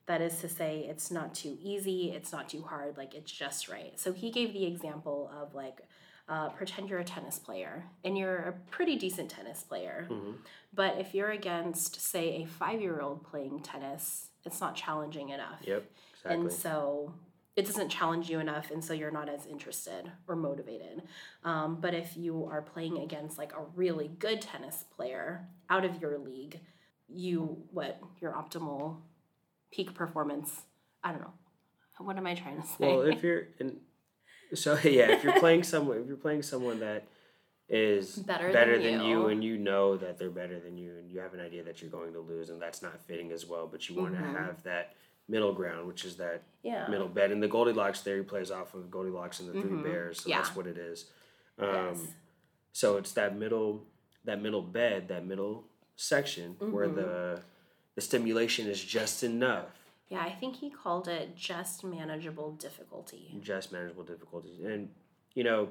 Speaker 1: That is to say, it's not too easy, it's not too hard, like it's just right. So he gave the example of like, uh, pretend you're a tennis player and you're a pretty decent tennis player. Mm-hmm. But if you're against, say, a five year old playing tennis, it's not challenging enough.
Speaker 2: Yep. Exactly.
Speaker 1: And so it doesn't challenge you enough, and so you're not as interested or motivated. Um, but if you are playing against like a really good tennis player out of your league, you what your optimal peak performance? I don't know. What am I trying to say?
Speaker 2: Well, if you're in, so yeah, if you're playing someone, if you're playing someone that is better, better than, than you. you. and you know that they're better than you and you have an idea that you're going to lose and that's not fitting as well but you want mm-hmm. to have that middle ground which is that yeah. middle bed and the goldilocks theory plays off of goldilocks and the mm-hmm. three bears so yeah. that's what it is um, yes. so it's that middle that middle bed that middle section mm-hmm. where the the stimulation is just enough
Speaker 1: yeah i think he called it just manageable difficulty
Speaker 2: just manageable difficulties and you know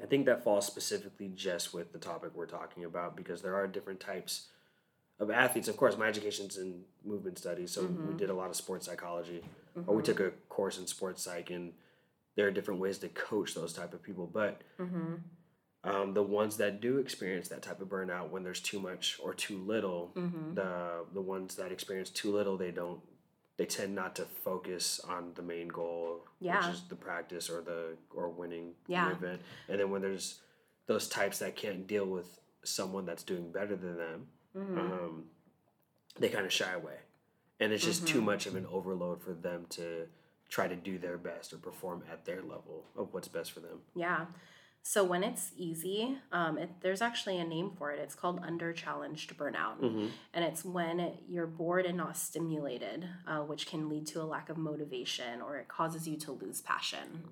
Speaker 2: I think that falls specifically just with the topic we're talking about because there are different types of athletes. Of course, my education's in movement studies, so mm-hmm. we did a lot of sports psychology, mm-hmm. or we took a course in sports psych, and there are different ways to coach those type of people. But mm-hmm. um, the ones that do experience that type of burnout when there's too much or too little, mm-hmm. the the ones that experience too little, they don't they tend not to focus on the main goal, yeah. which is the practice or the or winning yeah. the event. And then when there's those types that can't deal with someone that's doing better than them, mm-hmm. um, they kind of shy away, and it's just mm-hmm. too much of an overload for them to try to do their best or perform at their level of what's best for them.
Speaker 1: Yeah. So when it's easy, um, it, there's actually a name for it. It's called under challenged burnout, mm-hmm. and it's when you're bored and not stimulated, uh, which can lead to a lack of motivation or it causes you to lose passion.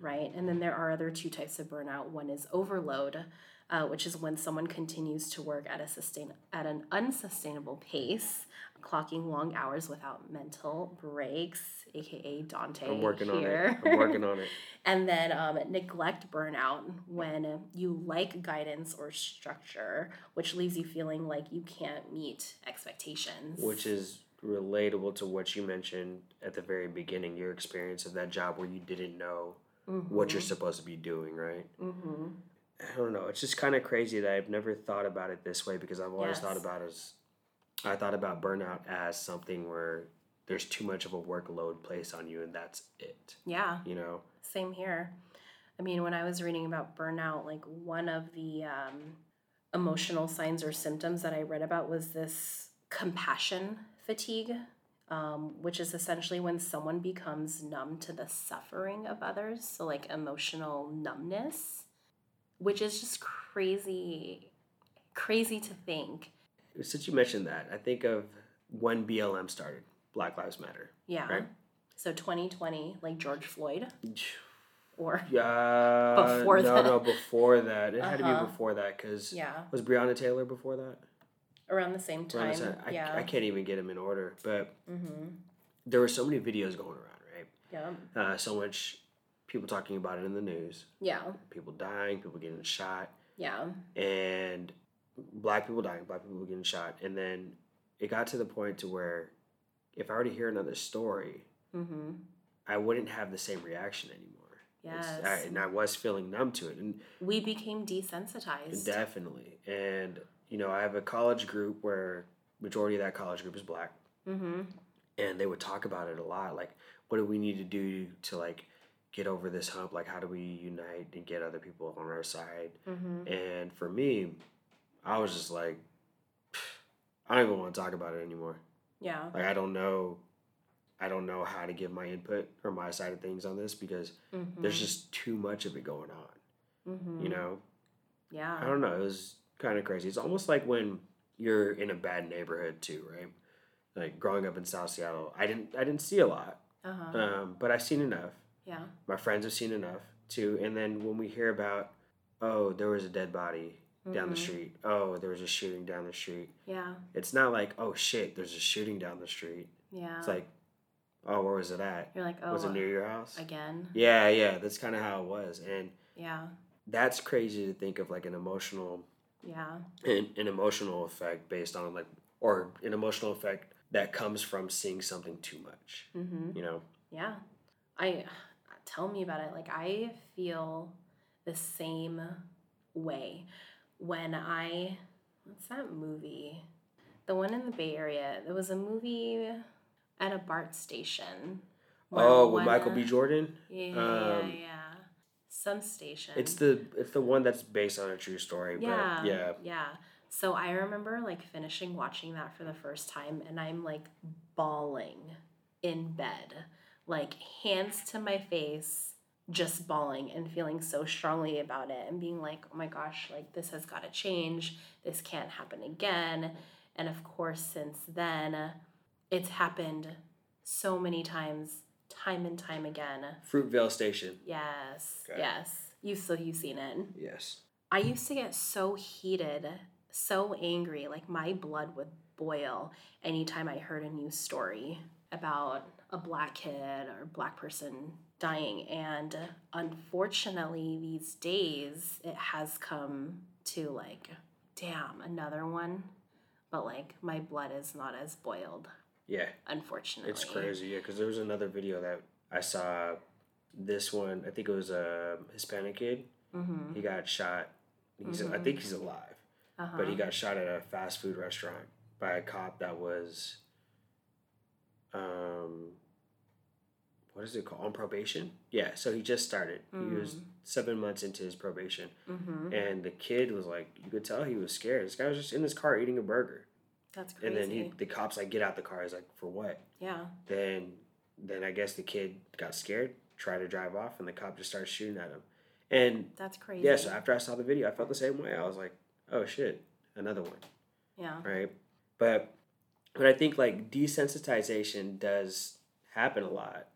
Speaker 1: Right, and then there are other two types of burnout. One is overload, uh, which is when someone continues to work at a sustain at an unsustainable pace, clocking long hours without mental breaks, aka Dante. I'm working here. on it. I'm working on it. and then um, neglect burnout when you like guidance or structure, which leaves you feeling like you can't meet expectations.
Speaker 2: Which is relatable to what you mentioned at the very beginning, your experience of that job where you didn't know mm-hmm. what you're supposed to be doing, right? Mm-hmm. I don't know. It's just kind of crazy that I've never thought about it this way because I've always yes. thought about it as I thought about burnout as something where there's too much of a workload placed on you and that's it. Yeah. You know?
Speaker 1: Same here. I mean, when I was reading about burnout, like one of the um, emotional signs or symptoms that I read about was this compassion fatigue, um, which is essentially when someone becomes numb to the suffering of others. So, like emotional numbness, which is just crazy, crazy to think
Speaker 2: since you mentioned that, I think of when BLM started, Black Lives Matter.
Speaker 1: Yeah. Right? So 2020, like George Floyd. Or yeah,
Speaker 2: before no, that. no, before that. It uh-huh. had to be uh-huh. before that because yeah, was Breonna Taylor before that?
Speaker 1: Around the same time. The same,
Speaker 2: I, yeah. I can't even get them in order, but mm-hmm. there were so many videos going around, right? Yeah. Uh, so much people talking about it in the news. Yeah. People dying, people getting shot. Yeah. And black people dying, black people getting shot, and then it got to the point to where if I were to hear another story, mm-hmm. I wouldn't have the same reaction anymore. Yes, I, and I was feeling numb to it, and
Speaker 1: we became desensitized.
Speaker 2: Definitely, and you know, I have a college group where majority of that college group is black, mm-hmm. and they would talk about it a lot. Like, what do we need to do to like get over this hump? Like, how do we unite and get other people on our side? Mm-hmm. And for me, I was just like, I don't even want to talk about it anymore. Yeah. Like I don't know, I don't know how to give my input or my side of things on this because mm-hmm. there's just too much of it going on. Mm-hmm. You know. Yeah. I don't know. It was kind of crazy. It's almost like when you're in a bad neighborhood too, right? Like growing up in South Seattle, I didn't I didn't see a lot, uh-huh. um, but I've seen enough. Yeah. My friends have seen enough too, and then when we hear about, oh, there was a dead body mm-hmm. down the mm-hmm. street. Oh, there was a shooting down the street. Yeah. It's not like, oh shit, there's a shooting down the street. Yeah. It's like, oh, where was it at? You're like, oh, was it near your house? Again. Yeah, yeah. That's kind of how it was, and yeah, that's crazy to think of like an emotional. Yeah. An, an emotional effect based on like, or an emotional effect that comes from seeing something too much. Mm-hmm. You know.
Speaker 1: Yeah, I tell me about it. Like I feel the same way when I what's that movie? The one in the Bay Area. There was a movie at a BART station.
Speaker 2: Oh, with Michael B. Jordan.
Speaker 1: Yeah, um, yeah, yeah. Some station.
Speaker 2: It's the it's the one that's based on a true story.
Speaker 1: Yeah, but yeah, yeah. So I remember like finishing watching that for the first time, and I'm like bawling in bed, like hands to my face, just bawling and feeling so strongly about it and being like, oh my gosh, like this has got to change. This can't happen again. And of course, since then, it's happened so many times, time and time again.
Speaker 2: Fruitvale Station.
Speaker 1: Yes. Okay. Yes. You so you've seen it.
Speaker 2: Yes.
Speaker 1: I used to get so heated, so angry, like my blood would boil anytime I heard a news story about a black kid or black person dying. And unfortunately, these days, it has come to like, damn, another one. But like, my blood is not as boiled.
Speaker 2: Yeah.
Speaker 1: Unfortunately.
Speaker 2: It's crazy, yeah, because there was another video that I saw. This one, I think it was a Hispanic kid. Mm-hmm. He got shot. He's, mm-hmm. I think he's alive, uh-huh. but he got shot at a fast food restaurant by a cop that was um what is it called? On probation? Yeah so he just started. Mm. he was mm. seven months into his probation. Mm-hmm. and the kid was like you could tell he was scared. This guy was just in his car eating a burger.
Speaker 1: That's crazy
Speaker 2: and then he, the cops like get out the car. He's like for what?
Speaker 1: Yeah.
Speaker 2: Then then i guess the kid got scared tried to drive off and the cop just started shooting at him. And
Speaker 1: that's crazy.
Speaker 2: yeah so after i saw the video i felt the same way. I was like oh shit. Another one.
Speaker 1: Yeah.
Speaker 2: Right? But but I think like desensitization does happen a lot,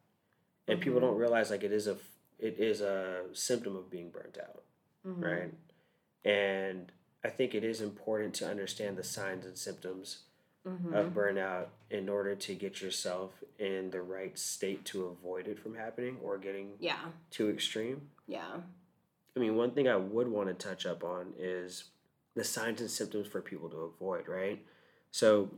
Speaker 2: and mm-hmm. people don't realize like it is a it is a symptom of being burnt out, mm-hmm. right? And I think it is important to understand the signs and symptoms mm-hmm. of burnout in order to get yourself in the right state to avoid it from happening or getting
Speaker 1: yeah
Speaker 2: too extreme.
Speaker 1: Yeah.
Speaker 2: I mean, one thing I would want to touch up on is the signs and symptoms for people to avoid, right? So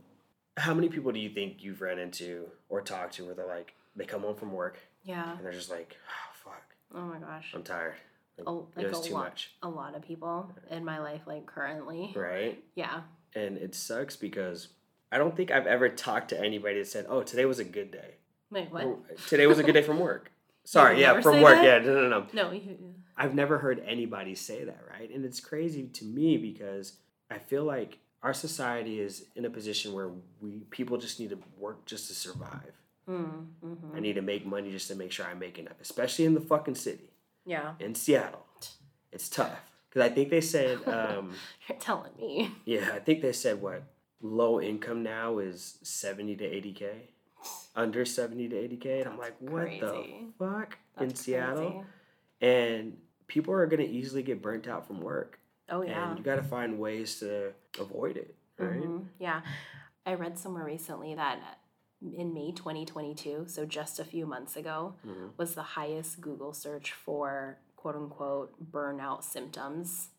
Speaker 2: how many people do you think you've ran into or talked to where they're like they come home from work
Speaker 1: yeah.
Speaker 2: And they're just like oh fuck.
Speaker 1: Oh my gosh.
Speaker 2: I'm tired.
Speaker 1: Like, oh, like a too lot, much. a lot of people in my life like currently.
Speaker 2: Right?
Speaker 1: Yeah.
Speaker 2: And it sucks because i don't think i've ever talked to anybody that said oh today was a good day.
Speaker 1: Wait what?
Speaker 2: Oh, today was a good day from work. Sorry yeah from work. that? yeah no no no.
Speaker 1: No you,
Speaker 2: i've never heard anybody say that right? And it's crazy to me because i feel like our society is in a position where we people just need to work just to survive. Mm, mm-hmm. I need to make money just to make sure I make enough, especially in the fucking city.
Speaker 1: Yeah.
Speaker 2: In Seattle, it's tough because I think they said. Um,
Speaker 1: You're telling me.
Speaker 2: Yeah, I think they said what low income now is seventy to eighty k, under seventy to eighty k, and I'm like, what crazy. the fuck That's in Seattle? Crazy. And people are gonna easily get burnt out from work.
Speaker 1: Oh yeah.
Speaker 2: And you got to find ways to avoid it, right? Mm-hmm.
Speaker 1: Yeah. I read somewhere recently that in May 2022, so just a few months ago, mm-hmm. was the highest Google search for quote unquote burnout symptoms,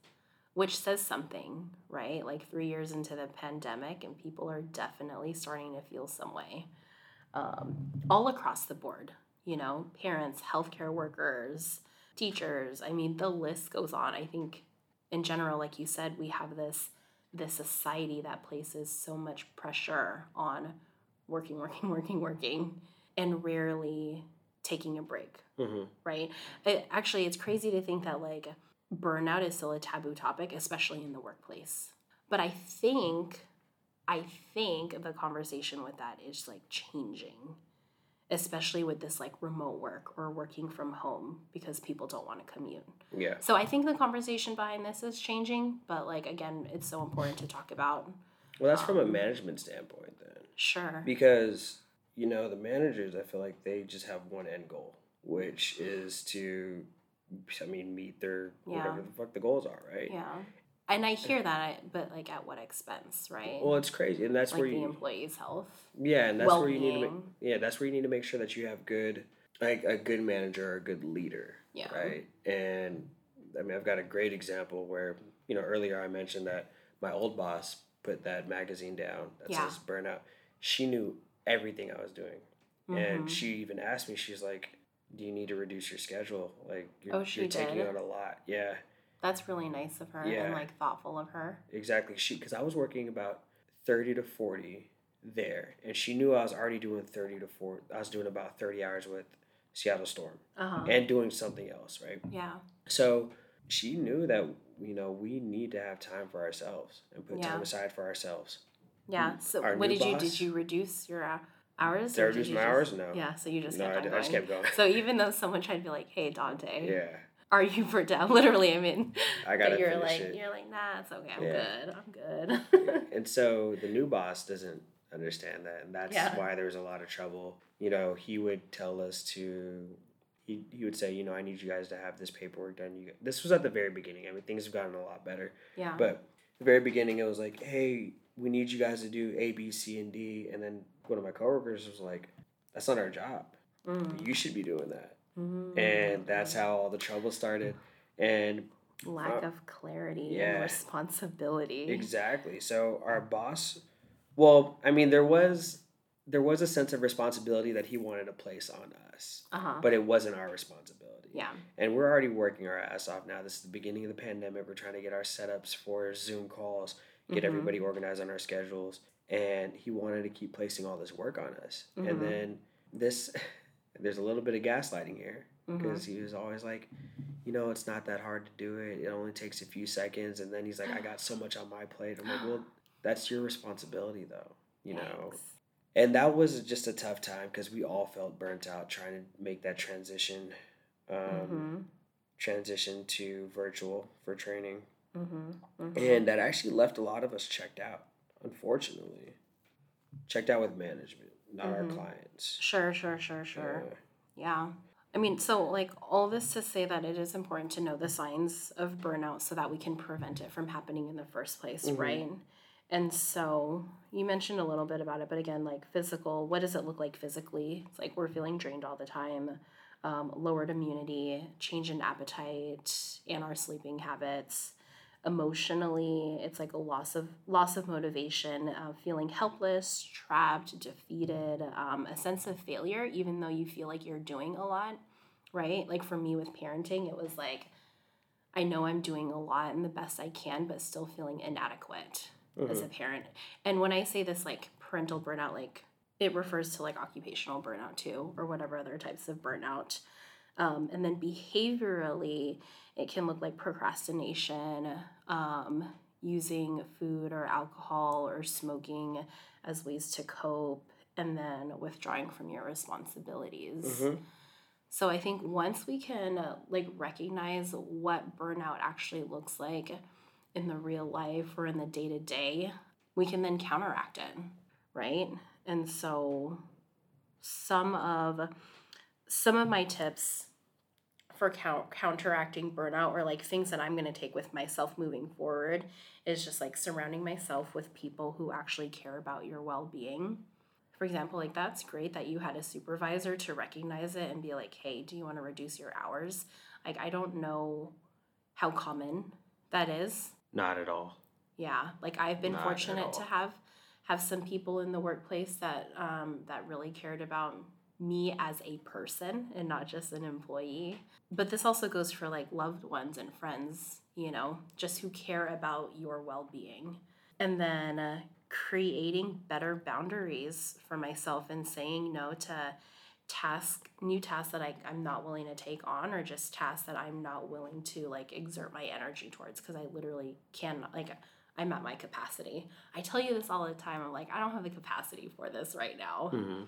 Speaker 1: which says something, right? Like three years into the pandemic, and people are definitely starting to feel some way um, all across the board, you know, parents, healthcare workers, teachers. I mean, the list goes on. I think in general, like you said, we have this this society that places so much pressure on working, working, working, working, and rarely taking a break. Mm-hmm. Right? It, actually, it's crazy to think that like burnout is still a taboo topic, especially in the workplace. But I think, I think the conversation with that is like changing especially with this like remote work or working from home because people don't want to commute.
Speaker 2: Yeah.
Speaker 1: So I think the conversation behind this is changing, but like again, it's so important to talk about.
Speaker 2: Well, that's um, from a um, management standpoint then.
Speaker 1: Sure.
Speaker 2: Because you know, the managers I feel like they just have one end goal, which is to I mean, meet their yeah. whatever the fuck the goals are, right?
Speaker 1: Yeah and I hear that, but like at what expense, right?
Speaker 2: Well, it's crazy, and that's
Speaker 1: like
Speaker 2: where
Speaker 1: the
Speaker 2: you,
Speaker 1: employee's health.
Speaker 2: Yeah, and that's well-being. where you need to. Make, yeah, that's where you need to make sure that you have good, like a good manager or a good leader.
Speaker 1: Yeah.
Speaker 2: Right, and I mean, I've got a great example where you know earlier I mentioned that my old boss put that magazine down that yeah. says burnout. She knew everything I was doing, mm-hmm. and she even asked me. She's like, "Do you need to reduce your schedule? Like, you're,
Speaker 1: oh,
Speaker 2: you're taking on a lot." Yeah.
Speaker 1: That's really nice of her yeah. and like thoughtful of her.
Speaker 2: Exactly. She because I was working about thirty to forty there, and she knew I was already doing thirty to four. I was doing about thirty hours with Seattle Storm uh-huh. and doing something else, right?
Speaker 1: Yeah.
Speaker 2: So she knew that you know we need to have time for ourselves and put yeah. time aside for ourselves.
Speaker 1: Yeah. Mm. So Our what did boss, you did you reduce your uh, hours?
Speaker 2: Did I reduce my
Speaker 1: just,
Speaker 2: hours? No.
Speaker 1: Yeah, so you just
Speaker 2: no,
Speaker 1: kept
Speaker 2: I,
Speaker 1: on
Speaker 2: I
Speaker 1: going.
Speaker 2: just kept going.
Speaker 1: So even though someone tried to be like, "Hey, Dante,
Speaker 2: yeah,
Speaker 1: are you burnt out?" Literally, I mean,
Speaker 2: I gotta
Speaker 1: you're like,
Speaker 2: it.
Speaker 1: you're like, nah, it's okay. I'm
Speaker 2: Yeah.
Speaker 1: good. I'm good.
Speaker 2: and so the new boss doesn't understand that and that's
Speaker 1: Yeah.
Speaker 2: why there was a lot of trouble you know he would tell us to he, he would say you know i need you guys to have this paperwork done you this was at the very beginning i mean things have gotten a lot better
Speaker 1: yeah.
Speaker 2: but the very beginning it was like hey we need you guys to do a b c and d and then one of my coworkers was like that's not our job
Speaker 1: Mm.
Speaker 2: you should be doing that
Speaker 1: Mm.
Speaker 2: and that's how all the trouble started and
Speaker 1: lack
Speaker 2: uh,
Speaker 1: of clarity
Speaker 2: yeah.
Speaker 1: and responsibility.
Speaker 2: Exactly. So our boss, well, I mean, there was there was a sense of responsibility that he wanted to place on us,
Speaker 1: Uh huh.
Speaker 2: but it wasn't our responsibility.
Speaker 1: Yeah.
Speaker 2: And we're already working our ass off now. This is the beginning of the pandemic. We're trying to get our setups for Zoom calls, get
Speaker 1: Mhm.
Speaker 2: everybody organized on our schedules, and he wanted to keep placing all this work on us.
Speaker 1: Mhm.
Speaker 2: And then this, there's a little bit of gaslighting here because he was always like, you know, it's not that hard to do it. It only takes a few seconds. And then he's like, I got so much on my plate. I'm like, well, that's your responsibility, though, you know. And that was just a tough time because we all felt burnt out trying to make that transition, um,
Speaker 1: Mhm.
Speaker 2: transition to virtual for training.
Speaker 1: Mhm. Mhm.
Speaker 2: And that actually left a lot of us checked out, unfortunately. Checked out with management, not
Speaker 1: Mhm.
Speaker 2: our clients.
Speaker 1: Sure. Sure. Sure. Sure.
Speaker 2: Uh,
Speaker 1: Yeah. I mean, so like all this to say that it is important to know the signs of burnout so that we can prevent it from happening in the first place,
Speaker 2: Mhm.
Speaker 1: right? And so you mentioned a little bit about it, but again, like physical, what does it look like physically? It's like we're feeling drained all the time, um, lowered immunity, change in appetite, and our sleeping habits. Emotionally, it's like a loss of loss of motivation, uh, feeling helpless, trapped, defeated, um, a sense of failure, even though you feel like you're doing a lot, right? Like for me with parenting, it was like I know I'm doing a lot and the best I can, but still feeling inadequate as
Speaker 2: mhm.
Speaker 1: a parent. And when I say this like parental burnout, like it refers to like occupational burnout too, or whatever other types of burnout. Um, and then behaviorally, it can look like procrastination, um, using food or alcohol or smoking as ways to cope, and then withdrawing from your responsibilities.
Speaker 2: Mhm.
Speaker 1: So I think once we can uh, like recognize what burnout actually looks like in the real life or in the day to day, we can then counteract it, right? And so some of some of my tips for count, counteracting burnout or like things that I'm going to take with myself moving forward is just like surrounding myself with people who actually care about your well-being for example, like that's great that you had a supervisor to recognize it and be like, hey, do you want to reduce your hours? Like, I don't know how common that is.
Speaker 2: Not at all.
Speaker 1: Yeah, like I've been
Speaker 2: Not
Speaker 1: fortunate to have have some people in the workplace that um, that really cared about me as a person and not just an employee. But this also goes for like loved ones and friends, you know, just who care about your well being. And then uh, creating better boundaries for myself and saying no to task new tasks that I, i'm not willing to take on or just tasks that i'm not willing to like exert my energy towards because i literally cannot like i'm at my capacity i tell you this all the time i'm like i don't have the capacity for this right now
Speaker 2: Mhm.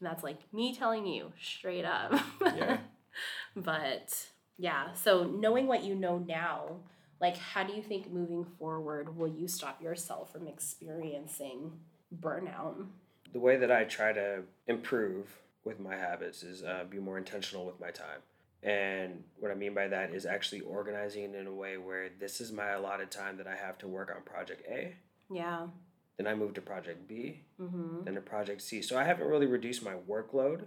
Speaker 1: And that's like me telling you straight up
Speaker 2: Yeah.
Speaker 1: but yeah so knowing what you know now like how do you think moving forward will you stop yourself from experiencing burnout
Speaker 2: The way that I try to improve with my habits is uh, be more intentional with my time. And what I mean by that is actually organizing it in a way where this is my allotted time that I have to work on project A.
Speaker 1: yeah
Speaker 2: Then I moved to project B,
Speaker 1: mm-hmm.
Speaker 2: then to project C. So I haven't really reduced my workload.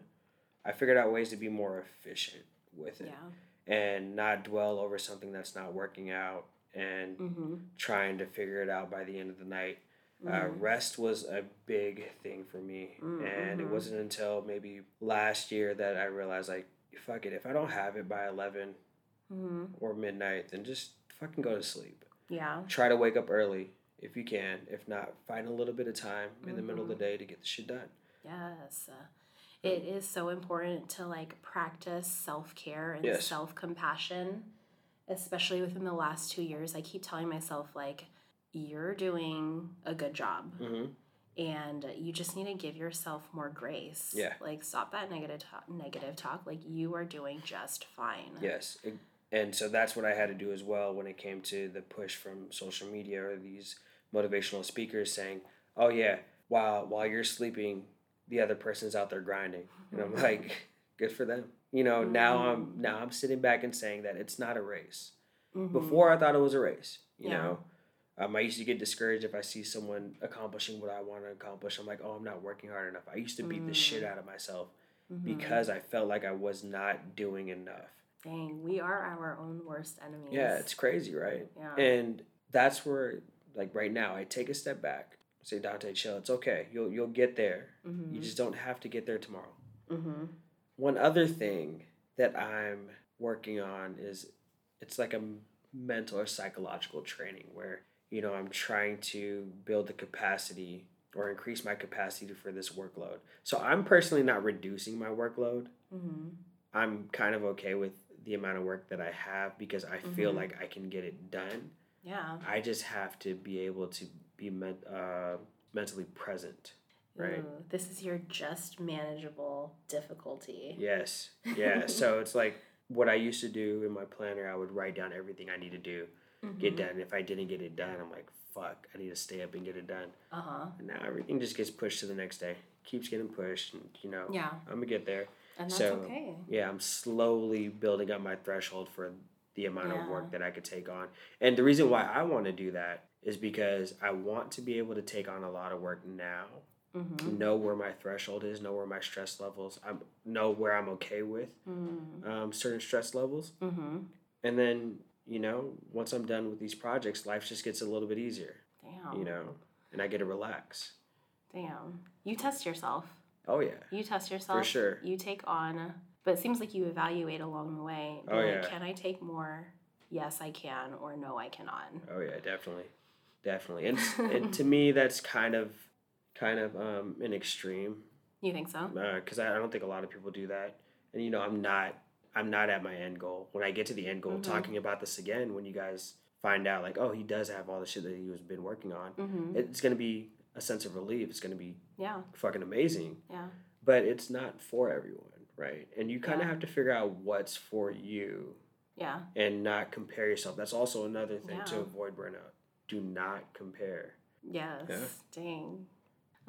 Speaker 2: I figured out ways to be more efficient with it
Speaker 1: yeah
Speaker 2: and not dwell over something that's not working out and
Speaker 1: mm-hmm.
Speaker 2: trying to figure it out by the end of the night. Uh,
Speaker 1: Mhm.
Speaker 2: rest was a big thing for me,
Speaker 1: Mm,
Speaker 2: and it
Speaker 1: mhm.
Speaker 2: wasn't until maybe last year that I realized, like, fuck it, if I don't have it by 11
Speaker 1: Mm-hmm.
Speaker 2: or midnight, then just fucking go to sleep.
Speaker 1: yeah
Speaker 2: Try to wake up early if you can. If not, find a little bit of time in the middle of the
Speaker 1: Mhm.
Speaker 2: day to get the shit done.
Speaker 1: Yes. Uh, It is so important to like practice self care and
Speaker 2: Yes.
Speaker 1: self compassion, especially within the last two years. I keep telling myself, like, you're doing a good job.
Speaker 2: Mm-hmm.
Speaker 1: and you just need to give yourself more grace.
Speaker 2: Yeah.
Speaker 1: Like stop that negative talk, negative talk. Like you are doing just fine.
Speaker 2: Yes. And so that's what I had to do as well when it came to the push from social media or these motivational speakers saying, "Oh yeah, while while you're sleeping, the other person's out there grinding." And I'm like, "Good for them." You know, mm-hmm. now I'm now I'm sitting back and saying that it's not a race. Mm-hmm. Before I thought it was a race, you yeah. know. Um, I used to get discouraged if I see someone accomplishing what I want to accomplish. I'm like, oh, I'm not working hard enough. I used to beat mm. the shit mm. out of myself mm-hmm. because I felt like I was not doing enough.
Speaker 1: Dang, we are our own worst enemies.
Speaker 2: Yeah, it's crazy, right? Yeah. And that's where, like right now, I take a step back. Say, Dante, chill. It's okay. You'll you'll get there. Mm-hmm. You just don't have to get there tomorrow. Mm-hmm. One other thing that I'm working on is it's like a mental or psychological training where you know, I'm trying to build the capacity or increase my capacity for this workload. So I'm personally not reducing my workload. Mm-hmm. I'm kind of okay with the amount of work that I have because I mm-hmm. feel like I can get it done.
Speaker 1: Yeah.
Speaker 2: I just have to be able to be men- uh, mentally present. Right. Ooh,
Speaker 1: this is your just manageable difficulty.
Speaker 2: Yes. Yeah. so it's like what I used to do in my planner, I would write down everything I need to do mm-hmm. get done. If I didn't get it done, I'm like, fuck, I need to stay up and get it done. Uh huh. And now everything just gets pushed to the next day. Keeps getting pushed, and you know,
Speaker 1: yeah,
Speaker 2: I'm gonna get there.
Speaker 1: And that's so, okay.
Speaker 2: Yeah, I'm slowly building up my threshold for the amount yeah. of work that I could take on. And the reason why I want to do that is because I want to be able to take on a lot of work now. Mm-hmm. Know where my threshold is, know where my stress levels. I know where I'm okay with mm-hmm. um, certain stress levels, mm-hmm. and then you know, once I'm done with these projects, life just gets a little bit easier. Damn. You know, and I get to relax.
Speaker 1: Damn. You test yourself.
Speaker 2: Oh yeah.
Speaker 1: You test yourself.
Speaker 2: For sure.
Speaker 1: You take on, but it seems like you evaluate along the way.
Speaker 2: oh like, yeah.
Speaker 1: Can I take more? Yes, I can, or no, I cannot.
Speaker 2: Oh yeah, definitely, definitely. And, and to me, that's kind of, kind of um, an extreme.
Speaker 1: You think so?
Speaker 2: Because uh, I, I don't think a lot of people do that, and you know, I'm not I'm not at my end goal. When I get to the end goal, mm-hmm. talking about this again, when you guys find out like, oh, he does have all the shit that he was been working on, mm-hmm. it's gonna be a sense of relief. It's gonna be
Speaker 1: yeah
Speaker 2: fucking amazing.
Speaker 1: Yeah.
Speaker 2: But it's not for everyone, right? And you kind of yeah. have to figure out what's for you.
Speaker 1: Yeah.
Speaker 2: And not compare yourself. That's also another thing yeah. to avoid burnout. Do not compare.
Speaker 1: Yes. Yeah? Dang.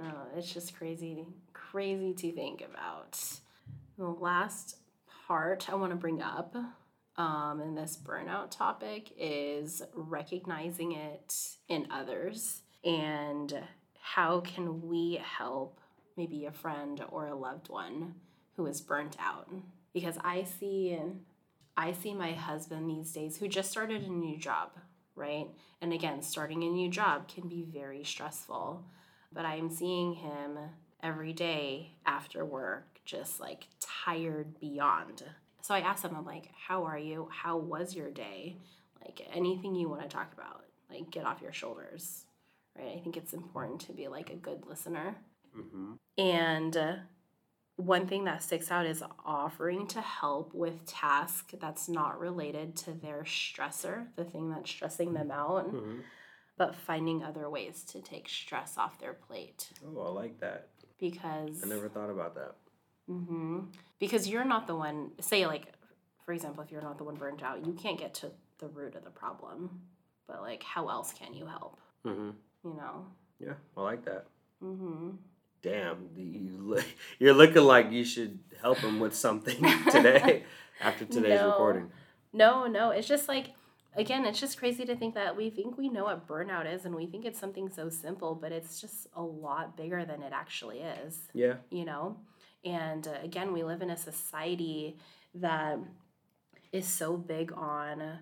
Speaker 1: Oh, it's just crazy, crazy to think about. The last part I want to bring up um, in this burnout topic is recognizing it in others and how can we help maybe a friend or a loved one who is burnt out because i see i see my husband these days who just started a new job right and again starting a new job can be very stressful but i'm seeing him every day after work just like tired beyond. So I asked him, I'm like, how are you? How was your day? Like anything you want to talk about, like get off your shoulders, right? I think it's important to be like a good listener. Mm-hmm. And uh, one thing that sticks out is offering to help with task that's not related to their stressor, the thing that's stressing them out, mm-hmm. but finding other ways to take stress off their plate.
Speaker 2: Oh, I like that.
Speaker 1: Because
Speaker 2: I never thought about that.
Speaker 1: Mm-hmm. Because you're not the one, say, like, for example, if you're not the one burnt out, you can't get to the root of the problem. But, like, how else can you help? Mm-hmm. You know?
Speaker 2: Yeah, I like that. Mm-hmm. Damn, you, you're looking like you should help him with something today after today's
Speaker 1: no.
Speaker 2: recording.
Speaker 1: No, no, it's just like, again, it's just crazy to think that we think we know what burnout is and we think it's something so simple, but it's just a lot bigger than it actually is.
Speaker 2: Yeah.
Speaker 1: You know? And uh, again, we live in a society that is so big on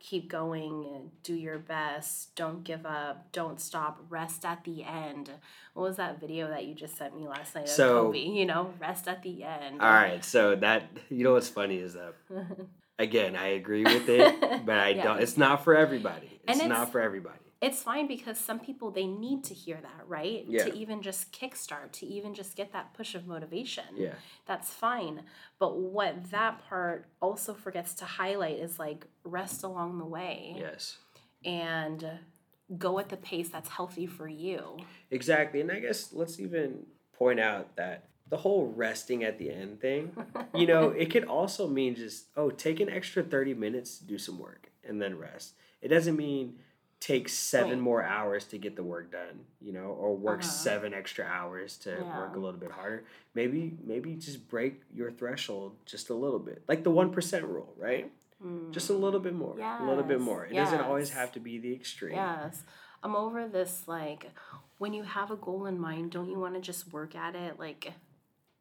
Speaker 1: keep going, do your best, don't give up, don't stop, rest at the end. What was that video that you just sent me last night so, Kobe? You know, rest at the end.
Speaker 2: All right, so that you know what's funny is that again, I agree with it, but I yeah. don't. It's not for everybody. It's, it's not for everybody
Speaker 1: it's fine because some people they need to hear that right yeah. to even just kickstart to even just get that push of motivation
Speaker 2: yeah
Speaker 1: that's fine but what that part also forgets to highlight is like rest along the way
Speaker 2: yes
Speaker 1: and go at the pace that's healthy for you.
Speaker 2: Exactly. And I guess let's even point out that the whole resting at the end thing, you know, it could also mean just, oh, take an extra 30 minutes to do some work and then rest. It doesn't mean take seven right. more hours to get the work done, you know, or work uh-huh. seven extra hours to yeah. work a little bit harder. Maybe maybe just break your threshold just a little bit. Like the 1% rule, right? Mm. Just a little bit more. Yes. A little bit more. It yes. doesn't always have to be the extreme.
Speaker 1: Yes. I'm over this like when you have a goal in mind, don't you want to just work at it like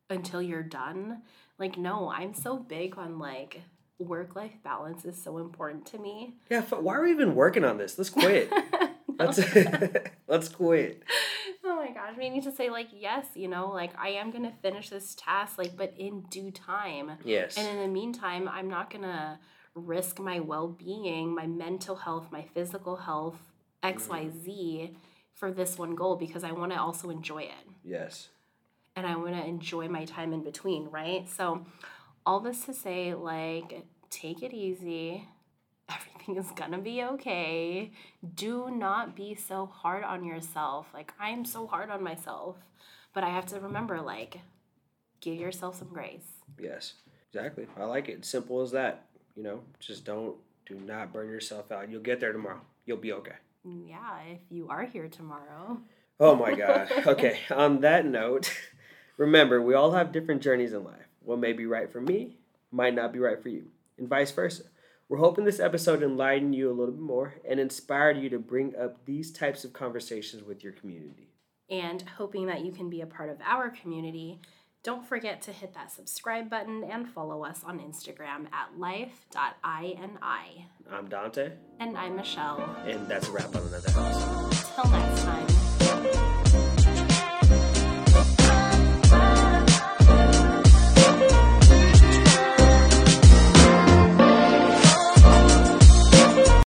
Speaker 1: until you're done? Like no, I'm so big on like work life balance is so important to me.
Speaker 2: Yeah, why are we even working on this? Let's quit. let's let's quit.
Speaker 1: Oh my gosh, we need to say like yes, you know, like I am gonna finish this task, like but in due time.
Speaker 2: Yes.
Speaker 1: And in the meantime, I'm not gonna risk my well being, my mental health, my physical health, X Y mm-hmm. Z, for this one goal because I want to also enjoy it.
Speaker 2: Yes.
Speaker 1: And I want to enjoy my time in between, right? So all this to say, like, take it easy. Everything is gonna be okay. Do not be so hard on yourself. Like, I'm so hard on myself. But I have to remember, like, give yourself some grace.
Speaker 2: Yes, exactly. I like it. Simple as that. You know, just don't, do not burn yourself out. You'll get there tomorrow. You'll be okay.
Speaker 1: Mm, yeah, if you are here tomorrow.
Speaker 2: Oh my God. okay, on that note, remember, we all have different journeys in life. What may be right for me might not be right for you, and vice versa. We're hoping this episode enlightened you a little bit more and inspired you to bring up these types of conversations with your community.
Speaker 1: And hoping that you can be a part of our community, don't forget to hit that subscribe button and follow us on Instagram at life.ini.
Speaker 2: I'm Dante.
Speaker 1: And I'm Michelle.
Speaker 2: And that's a wrap on another episode.
Speaker 1: Till next time.